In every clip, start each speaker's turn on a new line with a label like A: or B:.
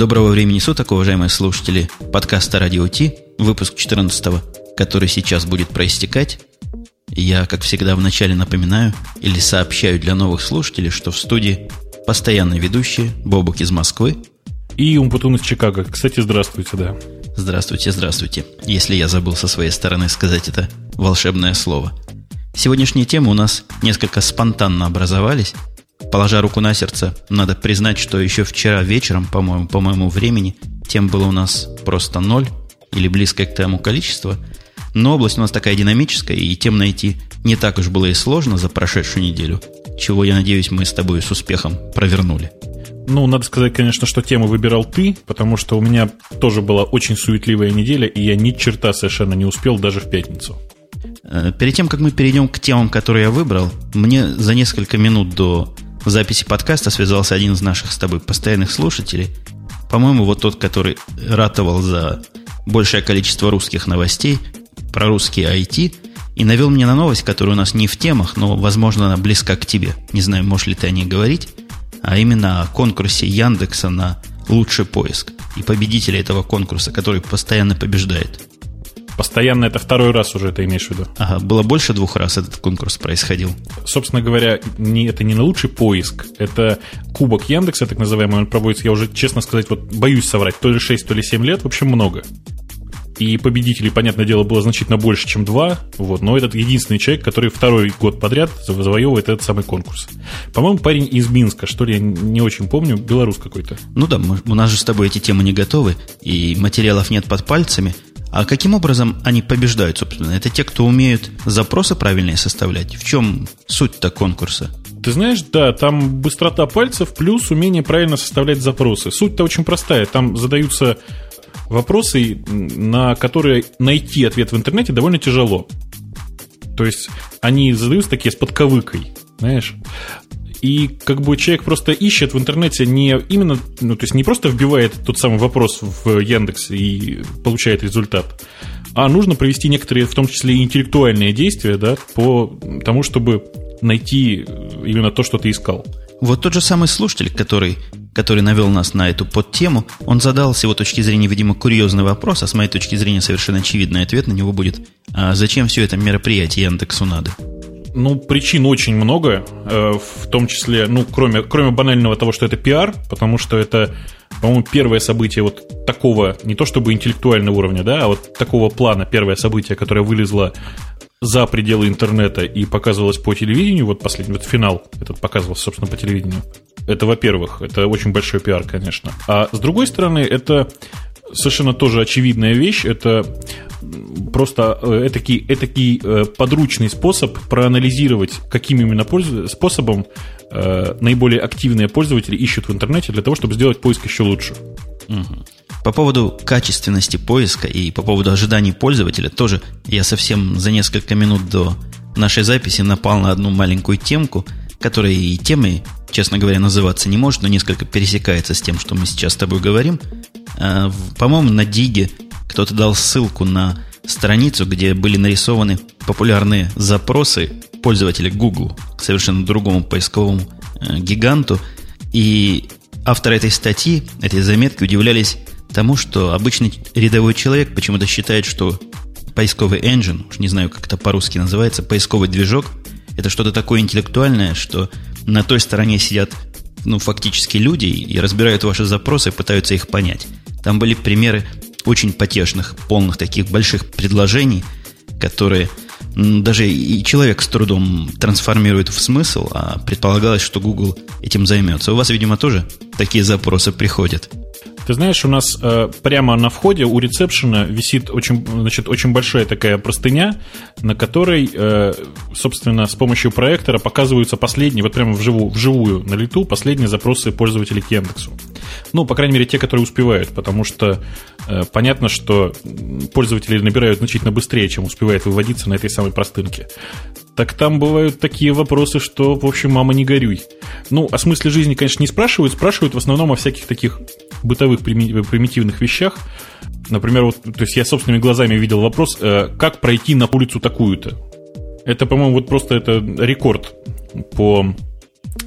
A: Доброго времени суток, уважаемые слушатели подкаста «Радио Ти», выпуск 14 который сейчас будет проистекать. Я, как всегда, вначале напоминаю или сообщаю для новых слушателей, что в студии постоянные ведущие Бобук из Москвы
B: и Умпутун из Чикаго. Кстати, здравствуйте, да.
A: Здравствуйте, здравствуйте. Если я забыл со своей стороны сказать это волшебное слово. Сегодняшние темы у нас несколько спонтанно образовались. Положа руку на сердце, надо признать, что еще вчера вечером, по-моему, по моему времени, тем было у нас просто ноль или близкое к тому количество. Но область у нас такая динамическая, и тем найти не так уж было и сложно за прошедшую неделю, чего, я надеюсь, мы с тобой с успехом провернули.
B: Ну, надо сказать, конечно, что тему выбирал ты, потому что у меня тоже была очень суетливая неделя, и я ни черта совершенно не успел даже в пятницу.
A: Э, перед тем, как мы перейдем к темам, которые я выбрал, мне за несколько минут до записи подкаста связался один из наших с тобой постоянных слушателей. По-моему, вот тот, который ратовал за большее количество русских новостей, про русский IT, и навел мне на новость, которая у нас не в темах, но, возможно, она близка к тебе. Не знаю, можешь ли ты о ней говорить, а именно о конкурсе Яндекса на лучший поиск и победителя этого конкурса, который постоянно побеждает.
B: Постоянно это второй раз уже это имеешь в виду.
A: Ага, было больше двух раз этот конкурс происходил.
B: Собственно говоря, не, это не на лучший поиск, это кубок Яндекса, так называемый, он проводится, я уже, честно сказать, вот боюсь соврать, то ли 6, то ли 7 лет, в общем, много. И победителей, понятное дело, было значительно больше, чем два. Вот, но этот единственный человек, который второй год подряд завоевывает этот самый конкурс. По-моему, парень из Минска, что ли, я не очень помню, белорус какой-то.
A: Ну да, мы, у нас же с тобой эти темы не готовы, и материалов нет под пальцами. А каким образом они побеждают, собственно? Это те, кто умеют запросы правильные составлять? В чем суть-то конкурса?
B: Ты знаешь, да, там быстрота пальцев плюс умение правильно составлять запросы. Суть-то очень простая. Там задаются вопросы, на которые найти ответ в интернете довольно тяжело. То есть они задаются такие с подковыкой, знаешь. И как бы человек просто ищет в интернете не именно, ну, то есть не просто вбивает тот самый вопрос в Яндекс и получает результат, а нужно провести некоторые, в том числе интеллектуальные действия, да, по тому, чтобы найти именно то, что ты искал.
A: Вот тот же самый слушатель, который, который навел нас на эту подтему, он задал с его точки зрения, видимо, курьезный вопрос, а с моей точки зрения совершенно очевидный ответ на него будет, а зачем все это мероприятие Яндексу надо?
B: Ну, причин очень много, э, в том числе, ну, кроме, кроме банального того, что это пиар, потому что это, по-моему, первое событие вот такого, не то чтобы интеллектуального уровня, да, а вот такого плана, первое событие, которое вылезло за пределы интернета и показывалось по телевидению, вот последний, вот финал этот показывался, собственно, по телевидению. Это, во-первых, это очень большой пиар, конечно. А с другой стороны, это совершенно тоже очевидная вещь. Это просто э, этакий, этакий э, подручный способ проанализировать, каким именно способом э, наиболее активные пользователи ищут в интернете для того, чтобы сделать поиск еще лучше.
A: Угу. По поводу качественности поиска и по поводу ожиданий пользователя тоже я совсем за несколько минут до нашей записи напал на одну маленькую темку, которая и темой, честно говоря, называться не может, но несколько пересекается с тем, что мы сейчас с тобой говорим. А, по-моему, на Диге кто-то дал ссылку на страницу, где были нарисованы популярные запросы пользователя Google к совершенно другому поисковому э, гиганту. И авторы этой статьи, этой заметки удивлялись тому, что обычный рядовой человек почему-то считает, что поисковый engine, уж не знаю, как это по-русски называется, поисковый движок, это что-то такое интеллектуальное, что на той стороне сидят ну, фактически люди и разбирают ваши запросы, пытаются их понять. Там были примеры очень потешных, полных таких больших предложений, которые даже и человек с трудом трансформирует в смысл, а предполагалось, что Google этим займется. У вас, видимо, тоже такие запросы приходят.
B: Ты знаешь, у нас э, прямо на входе у ресепшена висит очень, значит, очень большая такая простыня, на которой, э, собственно, с помощью проектора показываются последние, вот прямо вживую, вживую на лету, последние запросы пользователей к Яндексу. Ну, по крайней мере, те, которые успевают, потому что э, понятно, что пользователи набирают значительно быстрее, чем успевает выводиться на этой самой простынке так там бывают такие вопросы, что, в общем, мама не горюй. Ну, о смысле жизни, конечно, не спрашивают, спрашивают в основном о всяких таких бытовых примитивных вещах. Например, вот, то есть я собственными глазами видел вопрос, э, как пройти на улицу такую-то. Это, по-моему, вот просто это рекорд по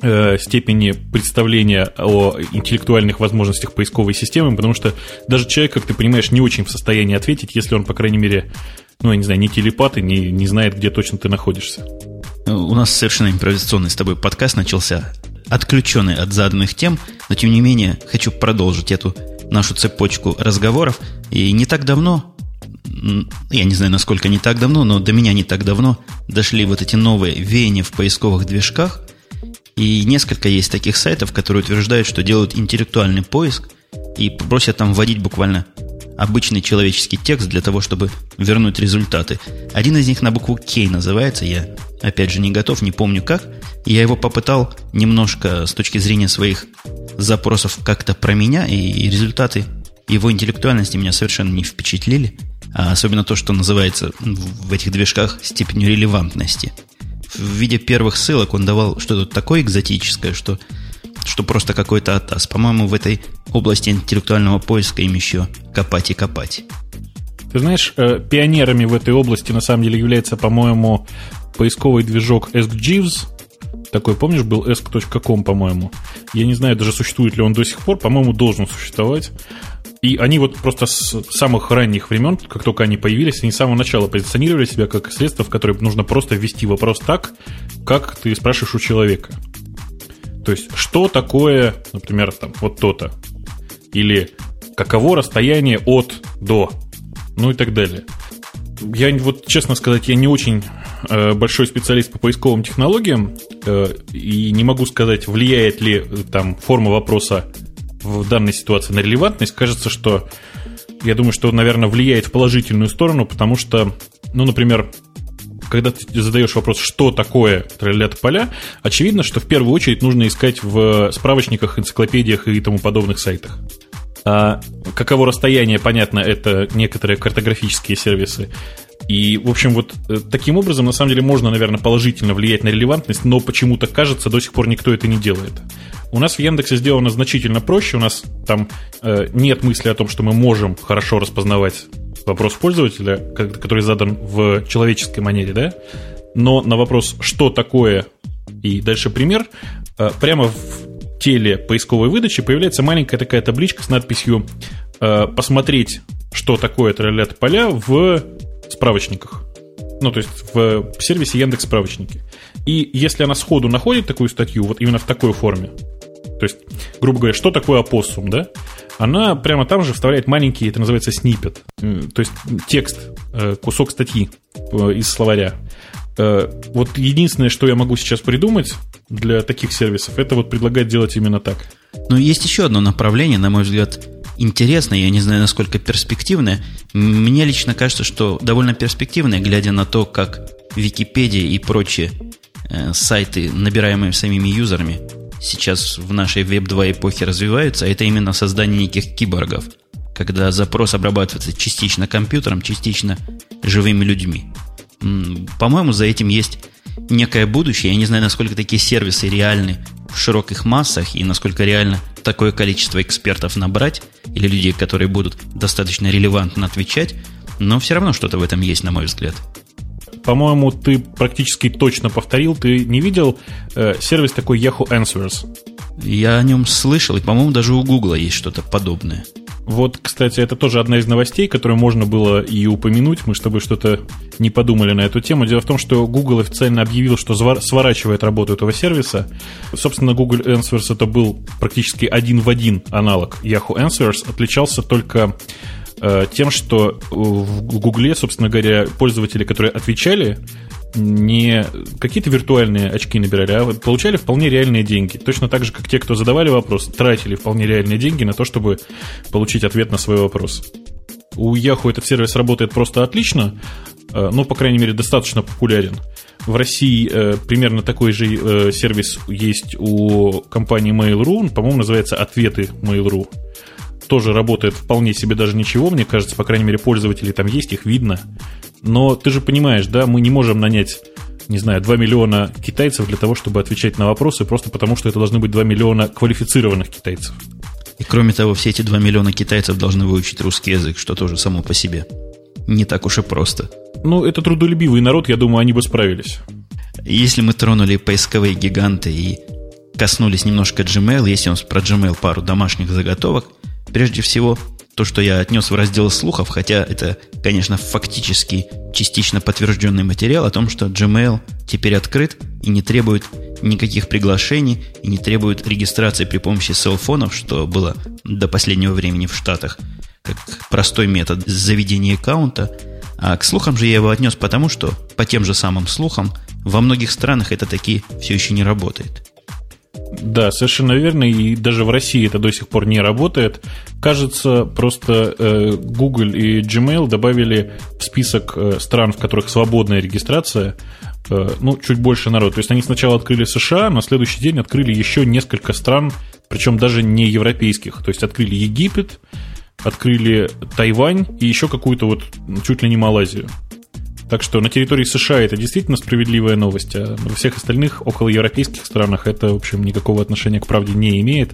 B: э, степени представления о интеллектуальных возможностях поисковой системы, потому что даже человек, как ты понимаешь, не очень в состоянии ответить, если он, по крайней мере, ну, я не знаю, не телепат и не, не знает, где точно ты находишься.
A: У нас совершенно импровизационный с тобой подкаст начался, отключенный от заданных тем, но тем не менее хочу продолжить эту нашу цепочку разговоров. И не так давно, я не знаю, насколько не так давно, но до меня не так давно дошли вот эти новые веяния в поисковых движках. И несколько есть таких сайтов, которые утверждают, что делают интеллектуальный поиск и просят там вводить буквально обычный человеческий текст для того, чтобы вернуть результаты. Один из них на букву K называется, я опять же не готов, не помню как. Я его попытал немножко с точки зрения своих запросов как-то про меня, и результаты его интеллектуальности меня совершенно не впечатлили. А особенно то, что называется в этих движках степенью релевантности. В виде первых ссылок он давал что-то такое экзотическое, что, что просто какой-то атас. По-моему, в этой области интеллектуального поиска им еще копать и копать.
B: Ты знаешь, э, пионерами в этой области на самом деле является, по-моему, поисковый движок EskJeeves. Такой, помнишь, был esk.com, по-моему. Я не знаю даже, существует ли он до сих пор. По-моему, должен существовать. И они вот просто с самых ранних времен, как только они появились, они с самого начала позиционировали себя как средство, в которое нужно просто ввести вопрос так, как ты спрашиваешь у человека. То есть, что такое, например, там, вот то-то? Или каково расстояние от до? Ну и так далее. Я вот, честно сказать, я не очень большой специалист по поисковым технологиям э, и не могу сказать, влияет ли э, там форма вопроса в данной ситуации на релевантность, кажется, что я думаю, что, наверное, влияет в положительную сторону, потому что, ну, например, когда ты задаешь вопрос, что такое троллят поля, очевидно, что в первую очередь нужно искать в справочниках, энциклопедиях и тому подобных сайтах. А каково расстояние, понятно, это некоторые картографические сервисы. И, в общем, вот э, таким образом, на самом деле, можно, наверное, положительно влиять на релевантность, но почему-то кажется, до сих пор никто это не делает. У нас в Яндексе сделано значительно проще. У нас там э, нет мысли о том, что мы можем хорошо распознавать вопрос пользователя, который задан в человеческой манере, да? Но на вопрос, что такое, и дальше пример, э, прямо в теле поисковой выдачи появляется маленькая такая табличка с надписью э, «Посмотреть, что такое троллят поля в справочниках». Ну, то есть в сервисе Яндекс справочники. И если она сходу находит такую статью, вот именно в такой форме, то есть, грубо говоря, что такое опоссум, да? Она прямо там же вставляет маленький, это называется снипет, то есть текст, э, кусок статьи э, из словаря. Э, вот единственное, что я могу сейчас придумать для таких сервисов, это вот предлагать делать именно так.
A: Но есть еще одно направление, на мой взгляд, интересное, я не знаю, насколько перспективное. Мне лично кажется, что довольно перспективное, глядя на то, как Википедия и прочие э, сайты, набираемые самими юзерами, сейчас в нашей веб-2 эпохе развиваются, а это именно создание неких киборгов, когда запрос обрабатывается частично компьютером, частично живыми людьми. По-моему, за этим есть некое будущее. Я не знаю, насколько такие сервисы реальны в широких массах и насколько реально такое количество экспертов набрать или людей, которые будут достаточно релевантно отвечать, но все равно что-то в этом есть, на мой взгляд
B: по-моему, ты практически точно повторил. Ты не видел э, сервис такой Yahoo Answers?
A: Я о нем слышал, и, по-моему, даже у Гугла есть что-то подобное.
B: Вот, кстати, это тоже одна из новостей, которую можно было и упомянуть. Мы с тобой что-то не подумали на эту тему. Дело в том, что Google официально объявил, что сворачивает работу этого сервиса. Собственно, Google Answers это был практически один в один аналог Yahoo Answers. Отличался только Э, тем, что в Гугле, собственно говоря, пользователи, которые отвечали, не какие-то виртуальные очки набирали, а получали вполне реальные деньги. Точно так же, как те, кто задавали вопрос, тратили вполне реальные деньги на то, чтобы получить ответ на свой вопрос. У Yahoo этот сервис работает просто отлично, э, ну, по крайней мере, достаточно популярен. В России э, примерно такой же э, сервис есть у компании Mail.ru, по-моему, называется «Ответы Mail.ru» тоже работает вполне себе даже ничего, мне кажется, по крайней мере, пользователи там есть, их видно. Но ты же понимаешь, да, мы не можем нанять не знаю, 2 миллиона китайцев для того, чтобы отвечать на вопросы, просто потому что это должны быть 2 миллиона квалифицированных китайцев.
A: И кроме того, все эти 2 миллиона китайцев должны выучить русский язык, что тоже само по себе. Не так уж и просто.
B: Ну, это трудолюбивый народ, я думаю, они бы справились.
A: Если мы тронули поисковые гиганты и коснулись немножко Gmail, есть у нас про Gmail пару домашних заготовок. Прежде всего, то, что я отнес в раздел слухов, хотя это, конечно, фактически частично подтвержденный материал о том, что Gmail теперь открыт и не требует никаких приглашений и не требует регистрации при помощи селфонов, что было до последнего времени в Штатах, как простой метод заведения аккаунта. А к слухам же я его отнес потому, что по тем же самым слухам во многих странах это таки все еще не работает.
B: Да, совершенно верно, и даже в России это до сих пор не работает. Кажется, просто э, Google и Gmail добавили в список э, стран, в которых свободная регистрация, э, ну, чуть больше народ. То есть они сначала открыли США, на следующий день открыли еще несколько стран, причем даже не европейских. То есть открыли Египет, открыли Тайвань и еще какую-то вот чуть ли не Малайзию. Так что на территории США это действительно справедливая новость, а во всех остальных около европейских странах это, в общем, никакого отношения к правде не имеет.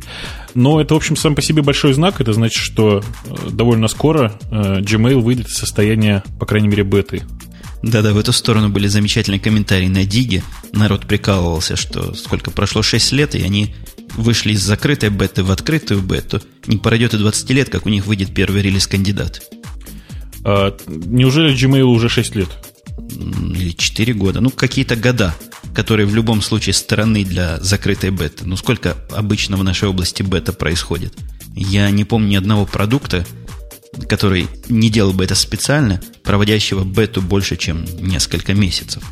B: Но это, в общем, сам по себе большой знак. Это значит, что э, довольно скоро э, Gmail выйдет из состояния, по крайней мере, беты.
A: Да-да, в эту сторону были замечательные комментарии на Диге. Народ прикалывался, что сколько прошло 6 лет, и они вышли из закрытой беты в открытую бету. Не пройдет и 20 лет, как у них выйдет первый релиз-кандидат.
B: А, неужели Gmail уже 6 лет?
A: Или 4 года, ну, какие-то года, которые в любом случае стороны для закрытой беты. Ну, сколько обычно в нашей области бета происходит? Я не помню ни одного продукта, который не делал бы это специально, проводящего бету больше, чем несколько месяцев.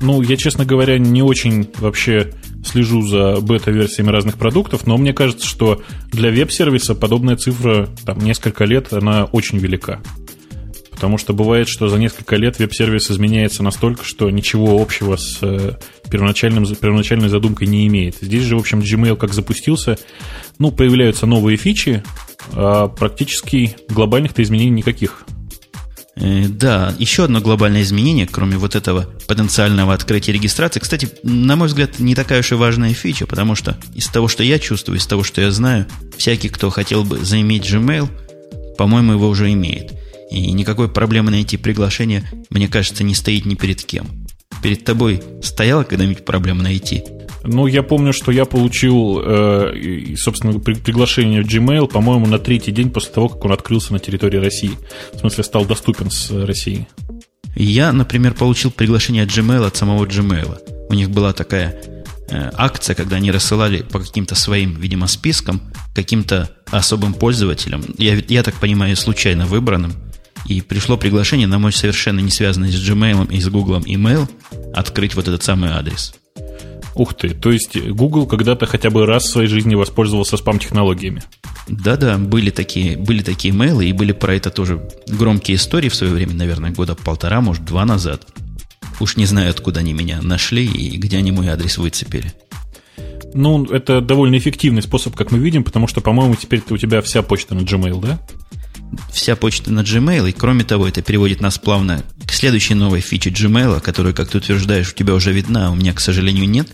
B: Ну, я, честно говоря, не очень вообще слежу за бета-версиями разных продуктов, но мне кажется, что для веб-сервиса подобная цифра, там, несколько лет, она очень велика. Потому что бывает, что за несколько лет веб-сервис изменяется настолько, что ничего общего с э, первоначальным, первоначальной задумкой не имеет. Здесь же, в общем, Gmail как запустился, ну, появляются новые фичи, а практически глобальных-то изменений никаких.
A: Э, да, еще одно глобальное изменение, кроме вот этого потенциального открытия регистрации. Кстати, на мой взгляд, не такая уж и важная фича, потому что из того, что я чувствую, из того, что я знаю, всякий, кто хотел бы заиметь Gmail, по-моему, его уже имеет. И никакой проблемы найти приглашение, мне кажется, не стоит ни перед кем. Перед тобой стояла когда-нибудь проблема найти?
B: Ну, я помню, что я получил, э, собственно, при, приглашение в Gmail, по-моему, на третий день после того, как он открылся на территории России. В смысле, стал доступен с России.
A: Я, например, получил приглашение от Gmail от самого Gmail. У них была такая э, акция, когда они рассылали по каким-то своим, видимо, спискам, каким-то особым пользователям, я, я так понимаю, случайно выбранным, и пришло приглашение на мой совершенно не связанный с Gmail и с Google email открыть вот этот самый адрес.
B: Ух ты, то есть Google когда-то хотя бы раз в своей жизни воспользовался спам-технологиями.
A: Да-да, были такие, были такие мейлы, и были про это тоже громкие истории в свое время, наверное, года полтора, может, два назад. Уж не знаю, откуда они меня нашли и где они мой адрес выцепили.
B: Ну, это довольно эффективный способ, как мы видим, потому что, по-моему, теперь у тебя вся почта на Gmail, да?
A: Вся почта на Gmail, и кроме того, это переводит нас плавно к следующей новой фиче Gmail, которую, как ты утверждаешь, у тебя уже видна, а у меня, к сожалению, нет.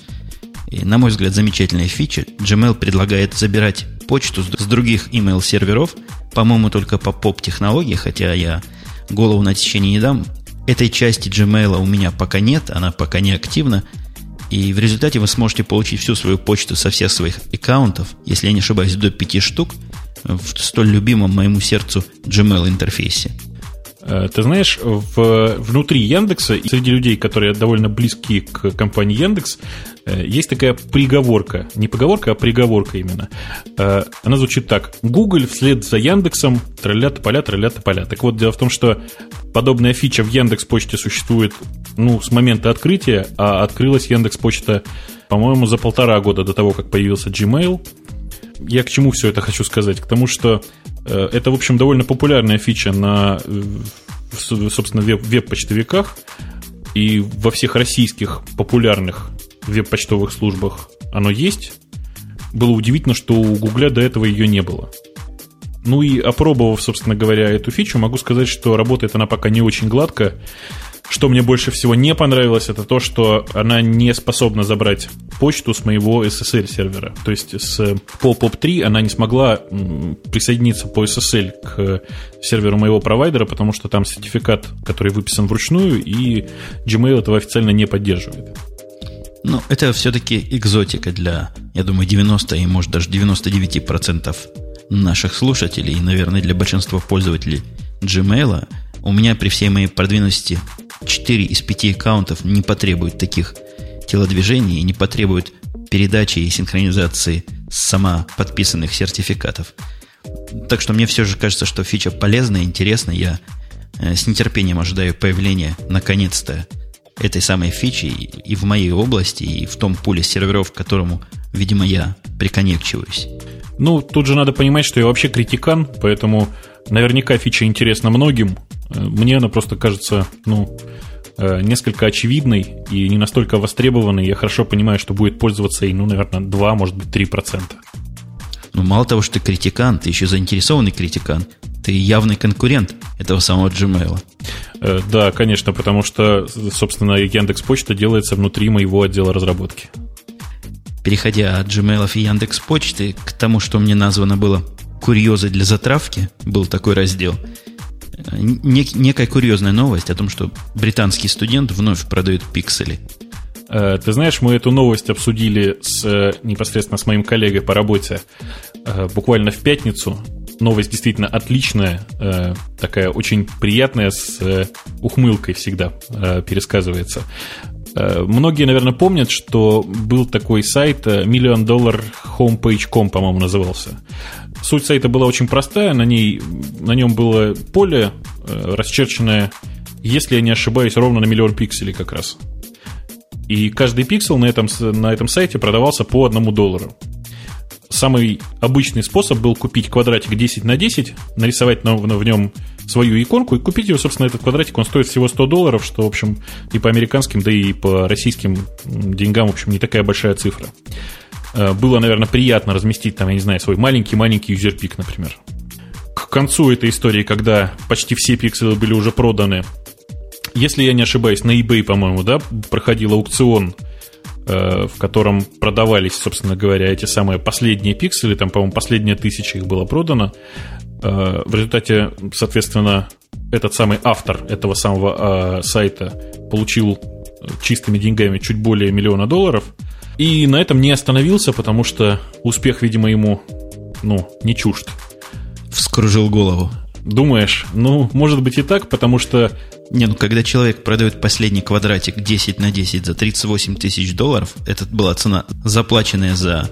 A: И, на мой взгляд, замечательная фича. Gmail предлагает забирать почту с других email-серверов, по-моему, только по поп-технологии, хотя я голову на течение не дам. Этой части Gmail у меня пока нет, она пока не активна, и в результате вы сможете получить всю свою почту со всех своих аккаунтов, если я не ошибаюсь, до пяти штук – в столь любимом моему сердцу Gmail интерфейсе.
B: Э, ты знаешь, в, внутри Яндекса, среди людей, которые довольно близки к компании Яндекс, э, есть такая приговорка. Не поговорка, а приговорка именно. Э, она звучит так. Google вслед за Яндексом троллят поля, троллят поля. Так вот, дело в том, что подобная фича в Яндекс Почте существует ну, с момента открытия, а открылась Яндекс Почта, по-моему, за полтора года до того, как появился Gmail я к чему все это хочу сказать? К тому, что э, это, в общем, довольно популярная фича на, собственно, веб-почтовиках и во всех российских популярных веб-почтовых службах оно есть. Было удивительно, что у Гугля до этого ее не было. Ну и опробовав, собственно говоря, эту фичу, могу сказать, что работает она пока не очень гладко. Что мне больше всего не понравилось, это то, что она не способна забрать почту с моего SSL сервера. То есть с по POP3 она не смогла присоединиться по SSL к серверу моего провайдера, потому что там сертификат, который выписан вручную, и Gmail этого официально не поддерживает.
A: Ну, это все-таки экзотика для, я думаю, 90 и, может, даже 99% наших слушателей, и, наверное, для большинства пользователей Gmail. У меня при всей моей продвинутости 4 из 5 аккаунтов не потребуют таких телодвижений и не потребуют передачи и синхронизации сама подписанных сертификатов. Так что мне все же кажется, что фича полезная, интересная. Я э, с нетерпением ожидаю появления, наконец-то, этой самой фичи и в моей области, и в том пуле серверов, к которому, видимо, я приконекчиваюсь.
B: Ну, тут же надо понимать, что я вообще критикан, поэтому наверняка фича интересна многим. Э, мне она просто кажется, ну, э, несколько очевидной и не настолько востребованной. Я хорошо понимаю, что будет пользоваться и, ну, наверное, 2, может быть, 3%.
A: Ну, мало того, что ты критикан, ты еще заинтересованный критикан. Ты явный конкурент этого самого Gmail.
B: Э, да, конечно, потому что, собственно, Яндекс Почта делается внутри моего отдела разработки.
A: Переходя от Gmail и Яндекс Почты к тому, что мне названо было «Курьезы для затравки», был такой раздел. Э, нек- некая курьезная новость о том, что британский студент вновь продает пиксели.
B: Э, ты знаешь, мы эту новость обсудили с, непосредственно с моим коллегой по работе буквально в пятницу новость действительно отличная, э, такая очень приятная, с э, ухмылкой всегда э, пересказывается. Многие, наверное, помнят, что был такой сайт Million Dollar Homepage.com, по-моему, назывался. Суть сайта была очень простая, на, ней, на нем было поле, расчерченное, если я не ошибаюсь, ровно на миллион пикселей как раз. И каждый пиксел на этом, на этом сайте продавался по одному доллару самый обычный способ был купить квадратик 10 на 10, нарисовать на, на, в нем свою иконку и купить его, собственно, этот квадратик. Он стоит всего 100 долларов, что, в общем, и по американским, да и по российским деньгам, в общем, не такая большая цифра. Э, было, наверное, приятно разместить там, я не знаю, свой маленький-маленький юзерпик, например. К концу этой истории, когда почти все пикселы были уже проданы, если я не ошибаюсь, на eBay, по-моему, да, проходил аукцион – в котором продавались, собственно говоря, эти самые последние пиксели, там, по-моему, последняя тысяча их было продано. Э, в результате, соответственно, этот самый автор этого самого э, сайта получил чистыми деньгами чуть более миллиона долларов. И на этом не остановился, потому что успех, видимо, ему, ну, не чужд.
A: Вскружил голову.
B: Думаешь? Ну, может быть и так, потому что
A: не, ну когда человек продает последний квадратик 10 на 10 за 38 тысяч долларов, это была цена, заплаченная за,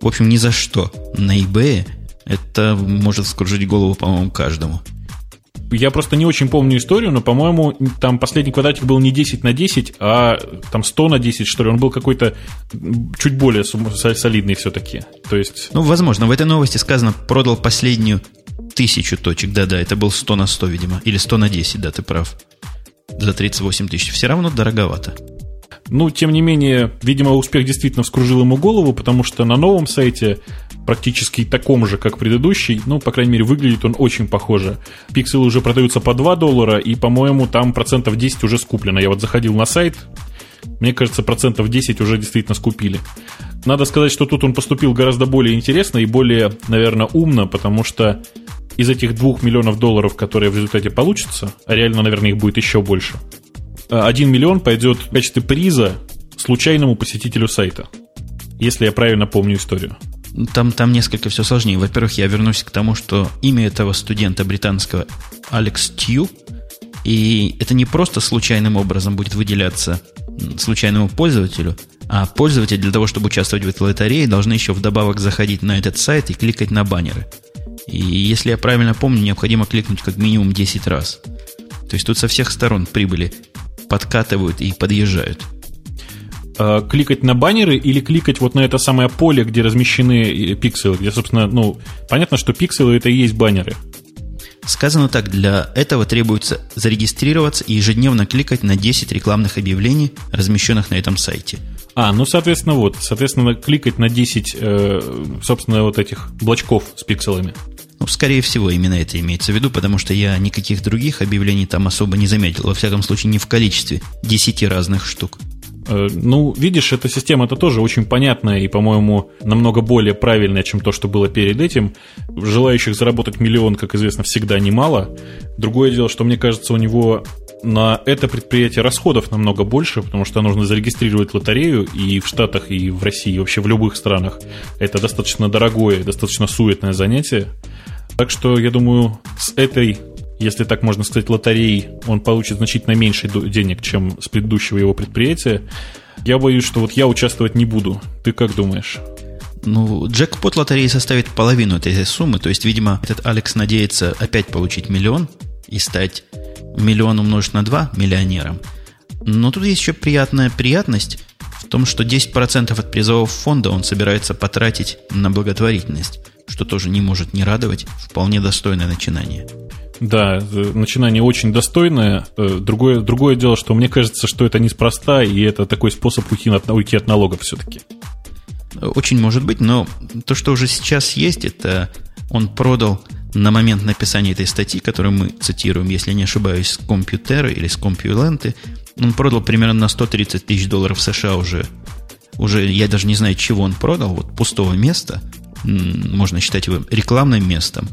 A: в общем, ни за что на eBay, это может скружить голову, по-моему, каждому.
B: Я просто не очень помню историю, но, по-моему, там последний квадратик был не 10 на 10, а там 100 на 10, что ли. Он был какой-то чуть более солидный все-таки. То есть...
A: Ну, возможно, в этой новости сказано, продал последнюю тысячу точек. Да-да, это был 100 на 100, видимо. Или 100 на 10, да, ты прав. За 38 тысяч. Все равно дороговато.
B: Ну, тем не менее, видимо, успех действительно вскружил ему голову, потому что на новом сайте, практически таком же, как предыдущий, ну, по крайней мере, выглядит он очень похоже. Пикселы уже продаются по 2 доллара, и, по-моему, там процентов 10 уже скуплено. Я вот заходил на сайт, мне кажется, процентов 10 уже действительно скупили. Надо сказать, что тут он поступил гораздо более интересно и более, наверное, умно, потому что из этих двух миллионов долларов, которые в результате получатся, а реально, наверное, их будет еще больше, э, один миллион пойдет в качестве приза случайному посетителю сайта. Если я правильно помню историю.
A: Там, там несколько все сложнее. Во-первых, я вернусь к тому, что имя этого студента британского Алекс Тью, и это не просто случайным образом будет выделяться случайному пользователю, а пользователь для того, чтобы участвовать в этой лотерее, должны еще вдобавок заходить на этот сайт и кликать на баннеры. И если я правильно помню, необходимо кликнуть как минимум 10 раз. То есть тут со всех сторон прибыли подкатывают и подъезжают.
B: А, кликать на баннеры или кликать вот на это самое поле, где размещены э, пикселы, где, собственно, ну, понятно, что пикселы это и есть баннеры.
A: Сказано так, для этого требуется зарегистрироваться и ежедневно кликать на 10 рекламных объявлений, размещенных на этом сайте.
B: А, ну, соответственно, вот, соответственно, кликать на 10, э, собственно, вот этих блочков с пикселами.
A: Ну, скорее всего, именно это имеется в виду, потому что я никаких других объявлений там особо не заметил. Во всяком случае, не в количестве 10 разных штук.
B: Э, ну, видишь, эта система-то тоже очень понятная и, по-моему, намного более правильная, чем то, что было перед этим. Желающих заработать миллион, как известно, всегда немало. Другое дело, что, мне кажется, у него на это предприятие расходов намного больше, потому что нужно зарегистрировать лотерею и в Штатах, и в России, и вообще в любых странах. Это достаточно дорогое, достаточно суетное занятие. Так что, я думаю, с этой, если так можно сказать, лотереей он получит значительно меньше денег, чем с предыдущего его предприятия. Я боюсь, что вот я участвовать не буду. Ты как думаешь?
A: Ну, джекпот лотереи составит половину этой суммы, то есть, видимо, этот Алекс надеется опять получить миллион и стать миллион умножить на 2 миллионером. Но тут есть еще приятная приятность в том, что 10% от призового фонда он собирается потратить на благотворительность, что тоже не может не радовать, вполне достойное начинание.
B: Да, начинание очень достойное. Э, другое, другое дело, что мне кажется, что это неспроста, и это такой способ уйти от, уйти от налогов все-таки.
A: Очень может быть, но то, что уже сейчас есть, это он продал на момент написания этой статьи, которую мы цитируем, если не ошибаюсь, с компьютера или с компьюленты, он продал примерно на 130 тысяч долларов США уже. Уже я даже не знаю, чего он продал, вот пустого места, можно считать его рекламным местом.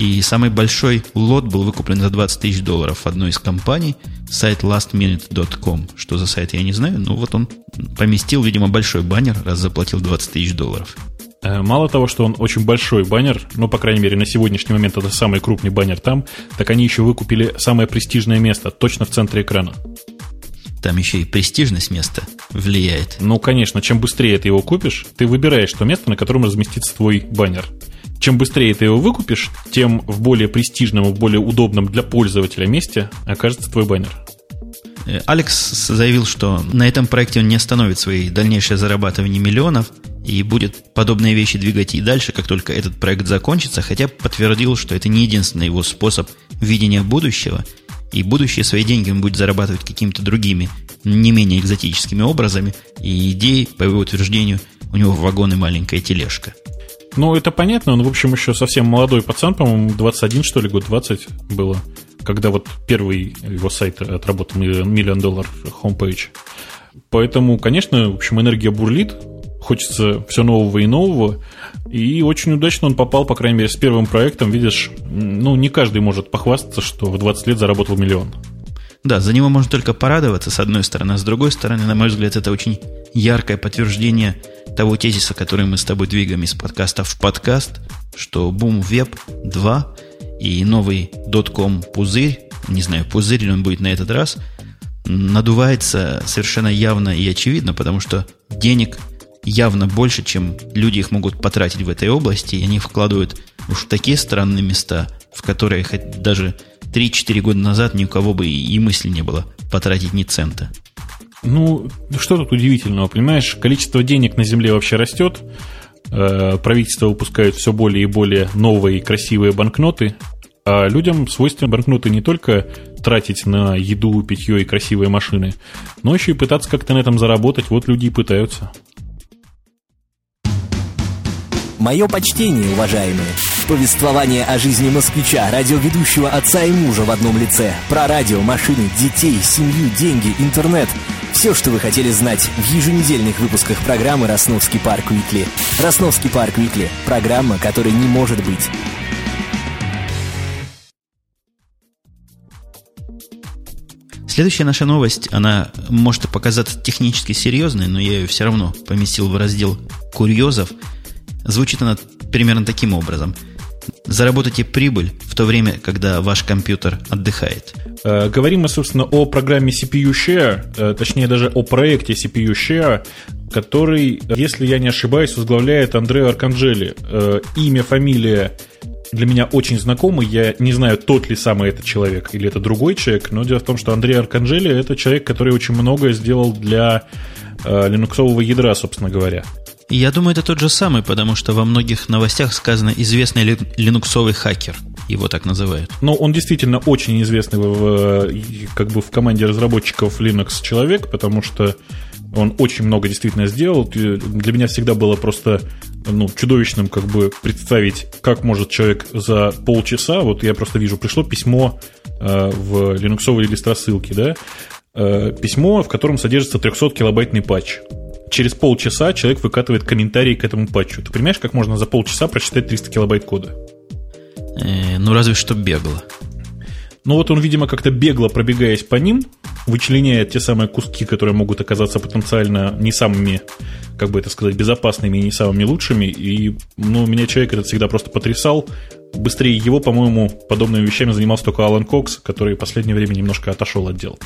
A: И самый большой лот был выкуплен за 20 тысяч долларов одной из компаний, сайт lastminute.com. Что за сайт, я не знаю, но вот он поместил, видимо, большой баннер, раз заплатил 20 тысяч долларов.
B: Э, мало того, что он очень большой баннер, ну, по крайней мере, на сегодняшний момент это самый крупный баннер там, так они еще выкупили самое престижное место, точно в центре экрана.
A: Там еще и престижность места влияет.
B: Ну, конечно, чем быстрее ты его купишь, ты выбираешь то место, на котором разместится твой баннер. Чем быстрее ты его выкупишь, тем в более престижном и более удобном для пользователя месте окажется твой баннер.
A: Э, Алекс заявил, что на этом проекте он не остановит свои дальнейшее зарабатывание миллионов и будет подобные вещи двигать и дальше, как только этот проект закончится, хотя подтвердил, что это не единственный его способ видения будущего, и будущее свои деньги он будет зарабатывать какими-то другими, не менее экзотическими образами, и идеи, по его утверждению, у него вагон и маленькая тележка.
B: Ну, это понятно, он, в общем, еще совсем молодой пацан, по-моему, 21, что ли, год 20 было когда вот первый его сайт отработал миллион доллар homepage. Поэтому, конечно, в общем, энергия бурлит, хочется все нового и нового. И очень удачно он попал, по крайней мере, с первым проектом. Видишь, ну, не каждый может похвастаться, что в 20 лет заработал миллион.
A: Да, за него можно только порадоваться, с одной стороны. А с другой стороны, на мой взгляд, это очень яркое подтверждение того тезиса, который мы с тобой двигаем из подкаста в подкаст, что Boom Web 2 и новый дотком пузырь, не знаю, пузырь ли он будет на этот раз, надувается совершенно явно и очевидно, потому что денег явно больше, чем люди их могут потратить в этой области, и они вкладывают уж в такие странные места, в которые хоть даже 3-4 года назад ни у кого бы и мысли не было потратить ни цента.
B: Ну, что тут удивительного, понимаешь? Количество денег на Земле вообще растет, Э, правительство выпускает все более и более новые и красивые банкноты, а людям свойственно банкноты не только тратить на еду, питье и красивые машины, но еще и пытаться как-то на этом заработать. Вот люди и пытаются.
C: Мое почтение, уважаемые. Повествование о жизни москвича, радиоведущего отца и мужа в одном лице. Про радио, машины, детей, семью, деньги, интернет – все, что вы хотели знать в еженедельных выпусках программы «Росновский парк Уикли». «Росновский парк Уикли» – программа, которой не может быть.
A: Следующая наша новость, она может показаться технически серьезной, но я ее все равно поместил в раздел курьезов. Звучит она примерно таким образом – заработайте прибыль в то время, когда ваш компьютер отдыхает.
B: Э, говорим мы, собственно, о программе CPU Share, э, точнее даже о проекте CPU Share, который, если я не ошибаюсь, возглавляет Андрео Арканджели. Э, имя, фамилия для меня очень знакомый. Я не знаю, тот ли самый этот человек или это другой человек, но дело в том, что Андрей Арканджели – это человек, который очень многое сделал для линуксового ядра, собственно говоря.
A: Я думаю, это тот же самый, потому что во многих новостях сказано «известный линуксовый хакер». Его так называют.
B: Но он действительно очень известный в, как бы в команде разработчиков Linux человек, потому что он очень много действительно сделал. Для меня всегда было просто ну, чудовищным как бы представить, как может человек за полчаса, вот я просто вижу, пришло письмо э, в линуксовые листросылки, да, э, письмо, в котором содержится 300-килобайтный патч через полчаса человек выкатывает комментарий к этому патчу. Ты понимаешь, как можно за полчаса прочитать 300 килобайт кода?
A: Э, ну, разве что бегло.
B: Но вот он, видимо, как-то бегло пробегаясь по ним, вычленяет те самые куски, которые могут оказаться потенциально не самыми, как бы это сказать, безопасными и не самыми лучшими. И, ну, меня человек этот всегда просто потрясал. Быстрее его, по-моему, подобными вещами занимался только Алан Кокс, который в последнее время немножко отошел от дел.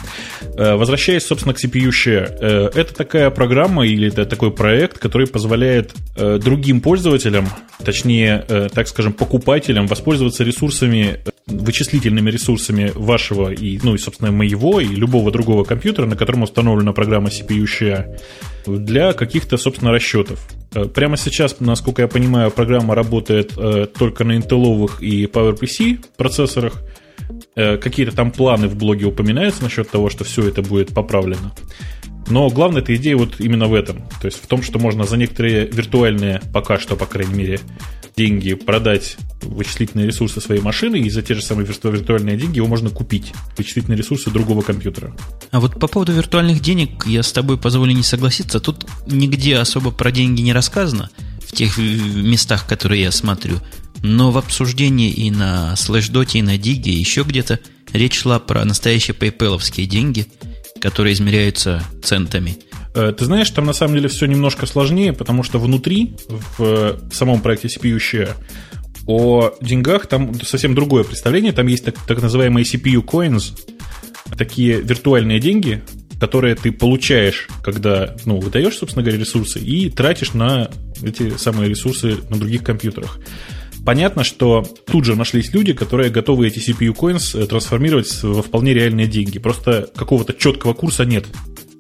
B: Э, возвращаясь, собственно, к CPU Share. Э, это такая программа или это такой проект, который позволяет э, другим пользователям, точнее, так скажем, покупателям воспользоваться ресурсами вычислительными ресурсами вашего и, ну и, собственно, моего и любого другого компьютера, на котором установлена программа CPU Share, для каких-то, собственно, расчетов. Э, прямо сейчас, насколько я понимаю, программа работает э, только на Intel и PowerPC процессорах. Э, какие-то там планы в блоге упоминаются насчет того, что все это будет поправлено. Но главная эта идея вот именно в этом. То есть в том, что можно за некоторые виртуальные, пока что, по крайней мере, деньги продать вычислительные ресурсы своей машины, и за те же самые виртуальные деньги его можно купить, вычислительные ресурсы другого компьютера.
A: А вот по поводу виртуальных денег я с тобой позволю не согласиться. Тут нигде особо про деньги не рассказано, в тех местах, которые я смотрю. Но в обсуждении и на Slashdot, и на Диге, еще где-то речь шла про настоящие PayPal деньги, которые измеряются центами –
B: ты знаешь, там на самом деле все немножко сложнее, потому что внутри, в самом проекте CPU Share, о деньгах там совсем другое представление. Там есть так, так называемые CPU coins, такие виртуальные деньги, которые ты получаешь, когда ну, выдаешь, собственно говоря, ресурсы, и тратишь на эти самые ресурсы на других компьютерах. Понятно, что тут же нашлись люди, которые готовы эти CPU coins э, трансформировать во вполне реальные деньги. Просто какого-то четкого курса нет.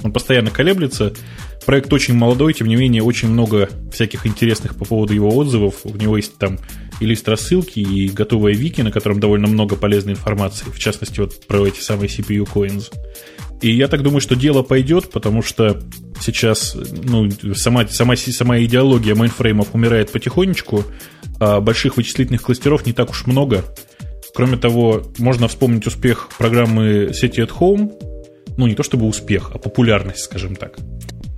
B: Он постоянно колеблется. Проект очень молодой, тем не менее, очень много всяких интересных по поводу его отзывов. У него есть там и лист рассылки, и готовая вики, на котором довольно много полезной информации, в частности, вот про эти самые CPU coins. И я так думаю, что дело пойдет, потому что сейчас ну, сама, сама, сама идеология мейнфреймов умирает потихонечку, а больших вычислительных кластеров не так уж много. Кроме того, можно вспомнить успех программы SETI at Home, ну, не то чтобы успех, а популярность, скажем так.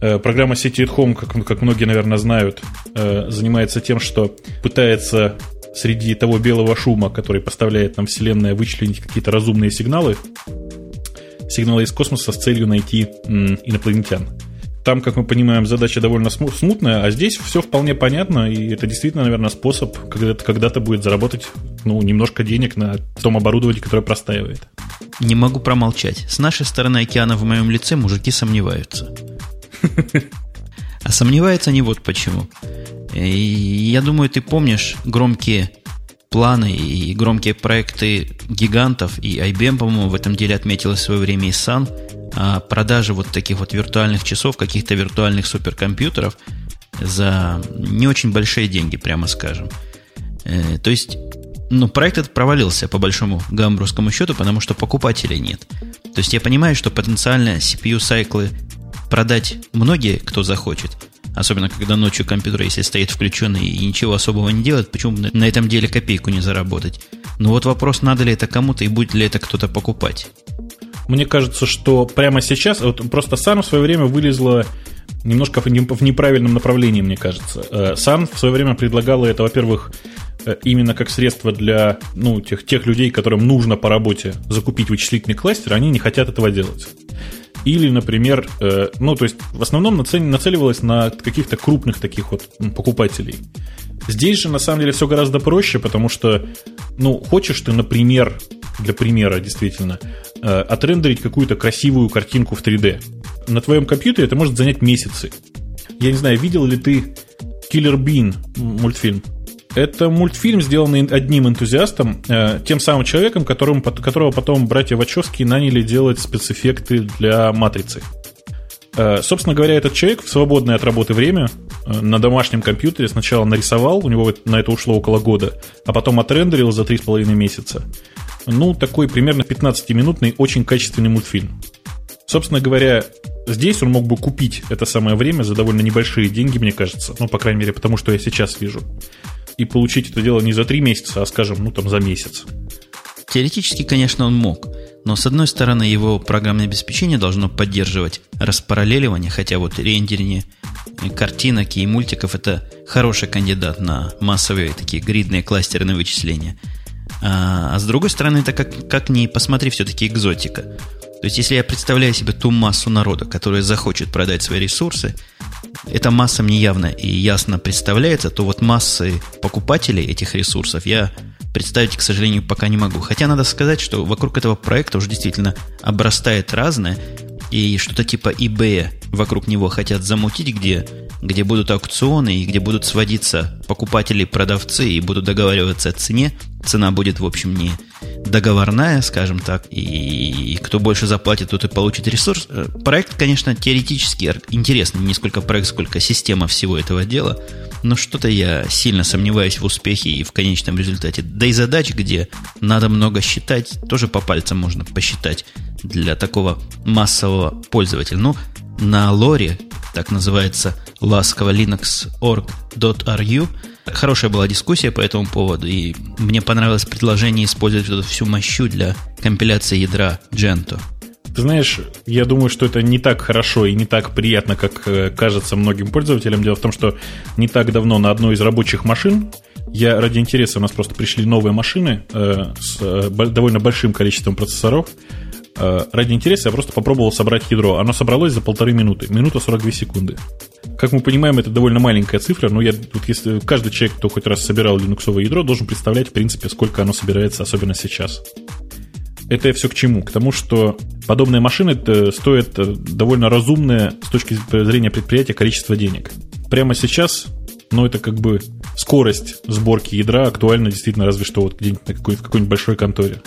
B: Э, программа City at Home, как, как многие, наверное, знают, э, занимается тем, что пытается среди того белого шума, который поставляет нам Вселенная, вычленить какие-то разумные сигналы, сигналы из космоса с целью найти инопланетян. Там, как мы понимаем, задача довольно смутная, а здесь все вполне понятно, и это действительно, наверное, способ когда-то, когда-то будет заработать ну, немножко денег на том оборудовании, которое простаивает.
A: Не могу промолчать. С нашей стороны океана в моем лице мужики сомневаются. А сомневаются они вот почему. И я думаю, ты помнишь громкие планы и громкие проекты гигантов, и IBM, по-моему, в этом деле отметила в свое время и Sun, о продаже вот таких вот виртуальных часов, каких-то виртуальных суперкомпьютеров за не очень большие деньги, прямо скажем. Э, то есть ну, проект этот провалился по большому гамбургскому счету, потому что покупателей нет. То есть я понимаю, что потенциально CPU-сайклы продать многие, кто захочет, особенно когда ночью компьютер, если стоит включенный и ничего особого не делает, почему на этом деле копейку не заработать? Но вот вопрос, надо ли это кому-то и будет ли это кто-то покупать.
B: Мне кажется, что прямо сейчас, вот просто сам в свое время вылезла немножко в неправильном направлении, мне кажется. Э, Сан в свое время предлагала это, во-первых, Э, именно как средство для ну, тех, тех людей, которым нужно по работе закупить вычислительный кластер, они не хотят этого делать. Или, например, э, ну, то есть в основном нацель, нацеливалось на каких-то крупных таких вот покупателей. Здесь же, на самом деле, все гораздо проще, потому что, ну, хочешь ты, например, для примера, действительно, э, отрендерить какую-то красивую картинку в 3D. На твоем компьютере это может занять месяцы. Я не знаю, видел ли ты Killer Bean мультфильм? Это мультфильм, сделанный одним энтузиастом, э, тем самым человеком, которым, которого потом братья Вачовски наняли делать спецэффекты для «Матрицы». Э, собственно говоря, этот человек в свободное от работы время на домашнем компьютере сначала нарисовал, у него на это ушло около года, а потом отрендерил за 3,5 месяца. Ну, такой примерно 15-минутный, очень качественный мультфильм. Собственно говоря, здесь он мог бы купить это самое время за довольно небольшие деньги, мне кажется. Ну, по крайней мере, потому что я сейчас вижу и получить это дело не за три месяца, а, скажем, ну там за месяц.
A: Теоретически, конечно, он мог. Но, с одной стороны, его программное обеспечение должно поддерживать распараллеливание, хотя вот рендерение картинок и мультиков – это хороший кандидат на массовые такие гридные кластерные вычисления. А, а с другой стороны, это как, как ни посмотри, все-таки экзотика. То есть, если я представляю себе ту массу народа, которая захочет продать свои ресурсы, эта масса мне явно и ясно представляется, то вот массы покупателей этих ресурсов я представить, к сожалению, пока не могу. Хотя надо сказать, что вокруг этого проекта уже действительно обрастает разное, и что-то типа eBay вокруг него хотят замутить, где, где будут аукционы, и где будут сводиться покупатели и продавцы, и будут договариваться о цене. Цена будет, в общем, не договорная, скажем так, и, и кто больше заплатит, тот и получит ресурс. Э, проект, конечно, теоретически интересный, не сколько проект, сколько система всего этого дела – но что-то я сильно сомневаюсь в успехе и в конечном результате. Да и задач, где надо много считать, тоже по пальцам можно посчитать для такого массового пользователя. Ну, на лоре, так называется ласково linux.org.ru, хорошая была дискуссия по этому поводу, и мне понравилось предложение использовать эту всю мощу для компиляции ядра Gentoo.
B: Ты знаешь, я думаю, что это не так хорошо и не так приятно, как э, кажется многим пользователям. Дело в том, что не так давно на одной из рабочих машин я ради интереса, у нас просто пришли новые машины э, с э, довольно большим количеством процессоров. Э, ради интереса я просто попробовал собрать ядро. Оно собралось за полторы минуты. Минута 42 секунды. Как мы понимаем, это довольно маленькая цифра, но я, вот если каждый человек, кто хоть раз собирал линуксовое ядро, должен представлять, в принципе, сколько оно собирается, особенно сейчас. Это все к чему? К тому, что подобные машины стоят э, довольно разумное с точки зрения предприятия количество денег. Прямо сейчас, ну, это как бы скорость сборки ядра актуальна действительно разве что вот где-нибудь в какой-нибудь большой конторе.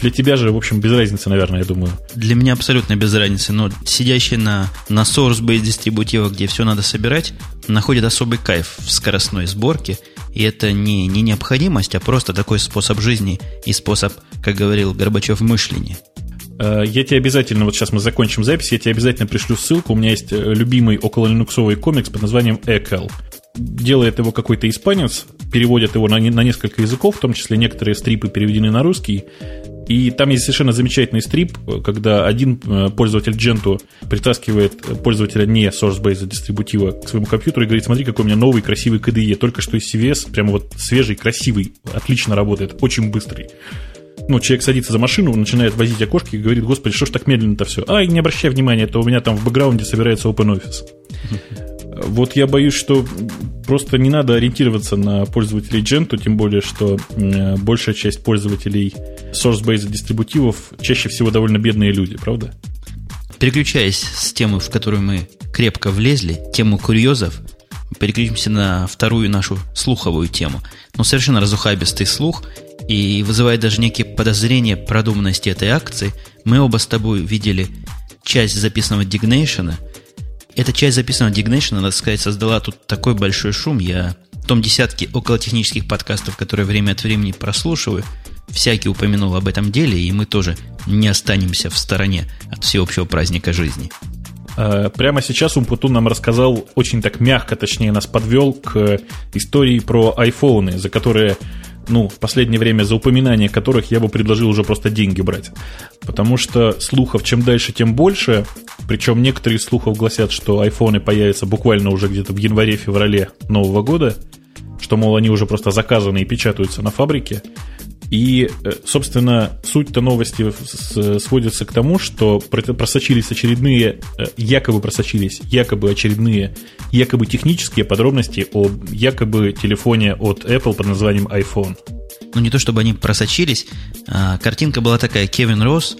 B: Для тебя же, в общем, без разницы, наверное, я думаю.
A: Для меня абсолютно без разницы, но сидящий на, на source-based дистрибутивах, где все надо собирать, находит особый кайф в скоростной сборке – и это не, не необходимость, а просто такой способ жизни и способ, как говорил Горбачев, мышления.
B: Э, я тебе обязательно, вот сейчас мы закончим запись, я тебе обязательно пришлю ссылку. У меня есть э, любимый около линуксовый комикс под названием Экал. Делает его какой-то испанец, переводят его на, на несколько языков, в том числе некоторые стрипы переведены на русский. И там есть совершенно замечательный стрип, когда один э, пользователь Gentoo притаскивает пользователя не source-based дистрибутива к своему компьютеру и говорит, смотри, какой у меня новый красивый KDE, только что из CVS, прямо вот свежий, красивый, отлично работает, очень быстрый. Ну, человек садится за машину, начинает возить окошки и говорит, господи, что ж так медленно-то все? А, не обращай внимания, это у меня там в бэкграунде собирается OpenOffice. Вот я боюсь, что просто не надо ориентироваться на пользователей Gentoo, тем более, что большая часть пользователей source-based дистрибутивов чаще всего довольно бедные люди, правда?
A: Переключаясь с темы, в которую мы крепко влезли, тему курьезов, переключимся на вторую нашу слуховую тему. Но совершенно разухабистый слух и вызывает даже некие подозрения продуманности этой акции. Мы оба с тобой видели часть записанного Dignation – эта часть записанного Dignation, надо сказать, создала тут такой большой шум. Я в том десятке около технических подкастов, которые время от времени прослушиваю, всякий упомянул об этом деле, и мы тоже не останемся в стороне от всеобщего праздника жизни.
B: А, прямо сейчас Умпутун нам рассказал очень так мягко, точнее нас подвел к истории про айфоны, за которые ну, в последнее время за упоминание которых я бы предложил уже просто деньги брать. Потому что слухов чем дальше, тем больше. Причем некоторые слухов гласят, что айфоны появятся буквально уже где-то в январе-феврале нового года. Что, мол, они уже просто заказаны и печатаются на фабрике. И, э, собственно, суть-то новости сводится к тому, что просочились очередные, э, якобы просочились, якобы очередные, якобы технические подробности о якобы телефоне от Apple под названием iPhone.
A: Ну, не то чтобы они просочились, а, картинка была такая, Кевин Росс,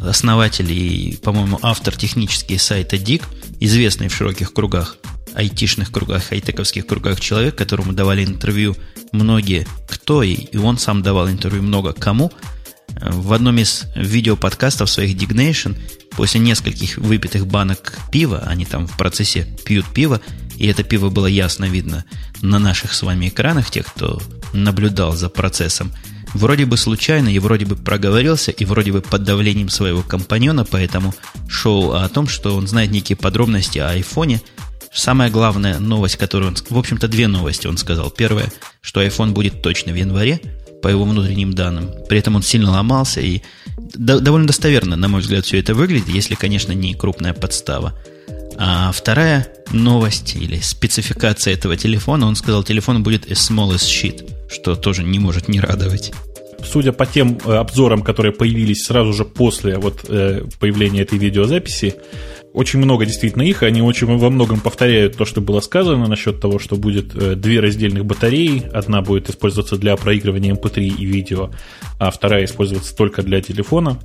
A: основатель и, по-моему, автор технический сайта Дик, известный в широких кругах, айтишных кругах, хай-тековских кругах человек, которому давали интервью многие кто, и, и он сам давал интервью много кому. В одном из видеоподкастов своих Dignation после нескольких выпитых банок пива, они там в процессе пьют пиво, и это пиво было ясно видно на наших с вами экранах, тех, кто наблюдал за процессом, вроде бы случайно и вроде бы проговорился, и вроде бы под давлением своего компаньона, поэтому шоу о том, что он знает некие подробности о айфоне – Самая главная новость, которую он... В общем-то, две новости он сказал. Первое, что iPhone будет точно в январе, по его внутренним данным. При этом он сильно ломался, и до, довольно достоверно, на мой взгляд, все это выглядит, если, конечно, не крупная подстава. А вторая новость или спецификация этого телефона, он сказал, телефон будет as small as shit, что тоже не может не радовать.
B: Судя по тем э, обзорам, которые появились сразу же после вот, э, появления этой видеозаписи, очень много действительно их, они очень во многом повторяют то, что было сказано насчет того, что будет э, две раздельных батареи, одна будет использоваться для проигрывания MP3 и видео, а вторая использоваться только для телефона.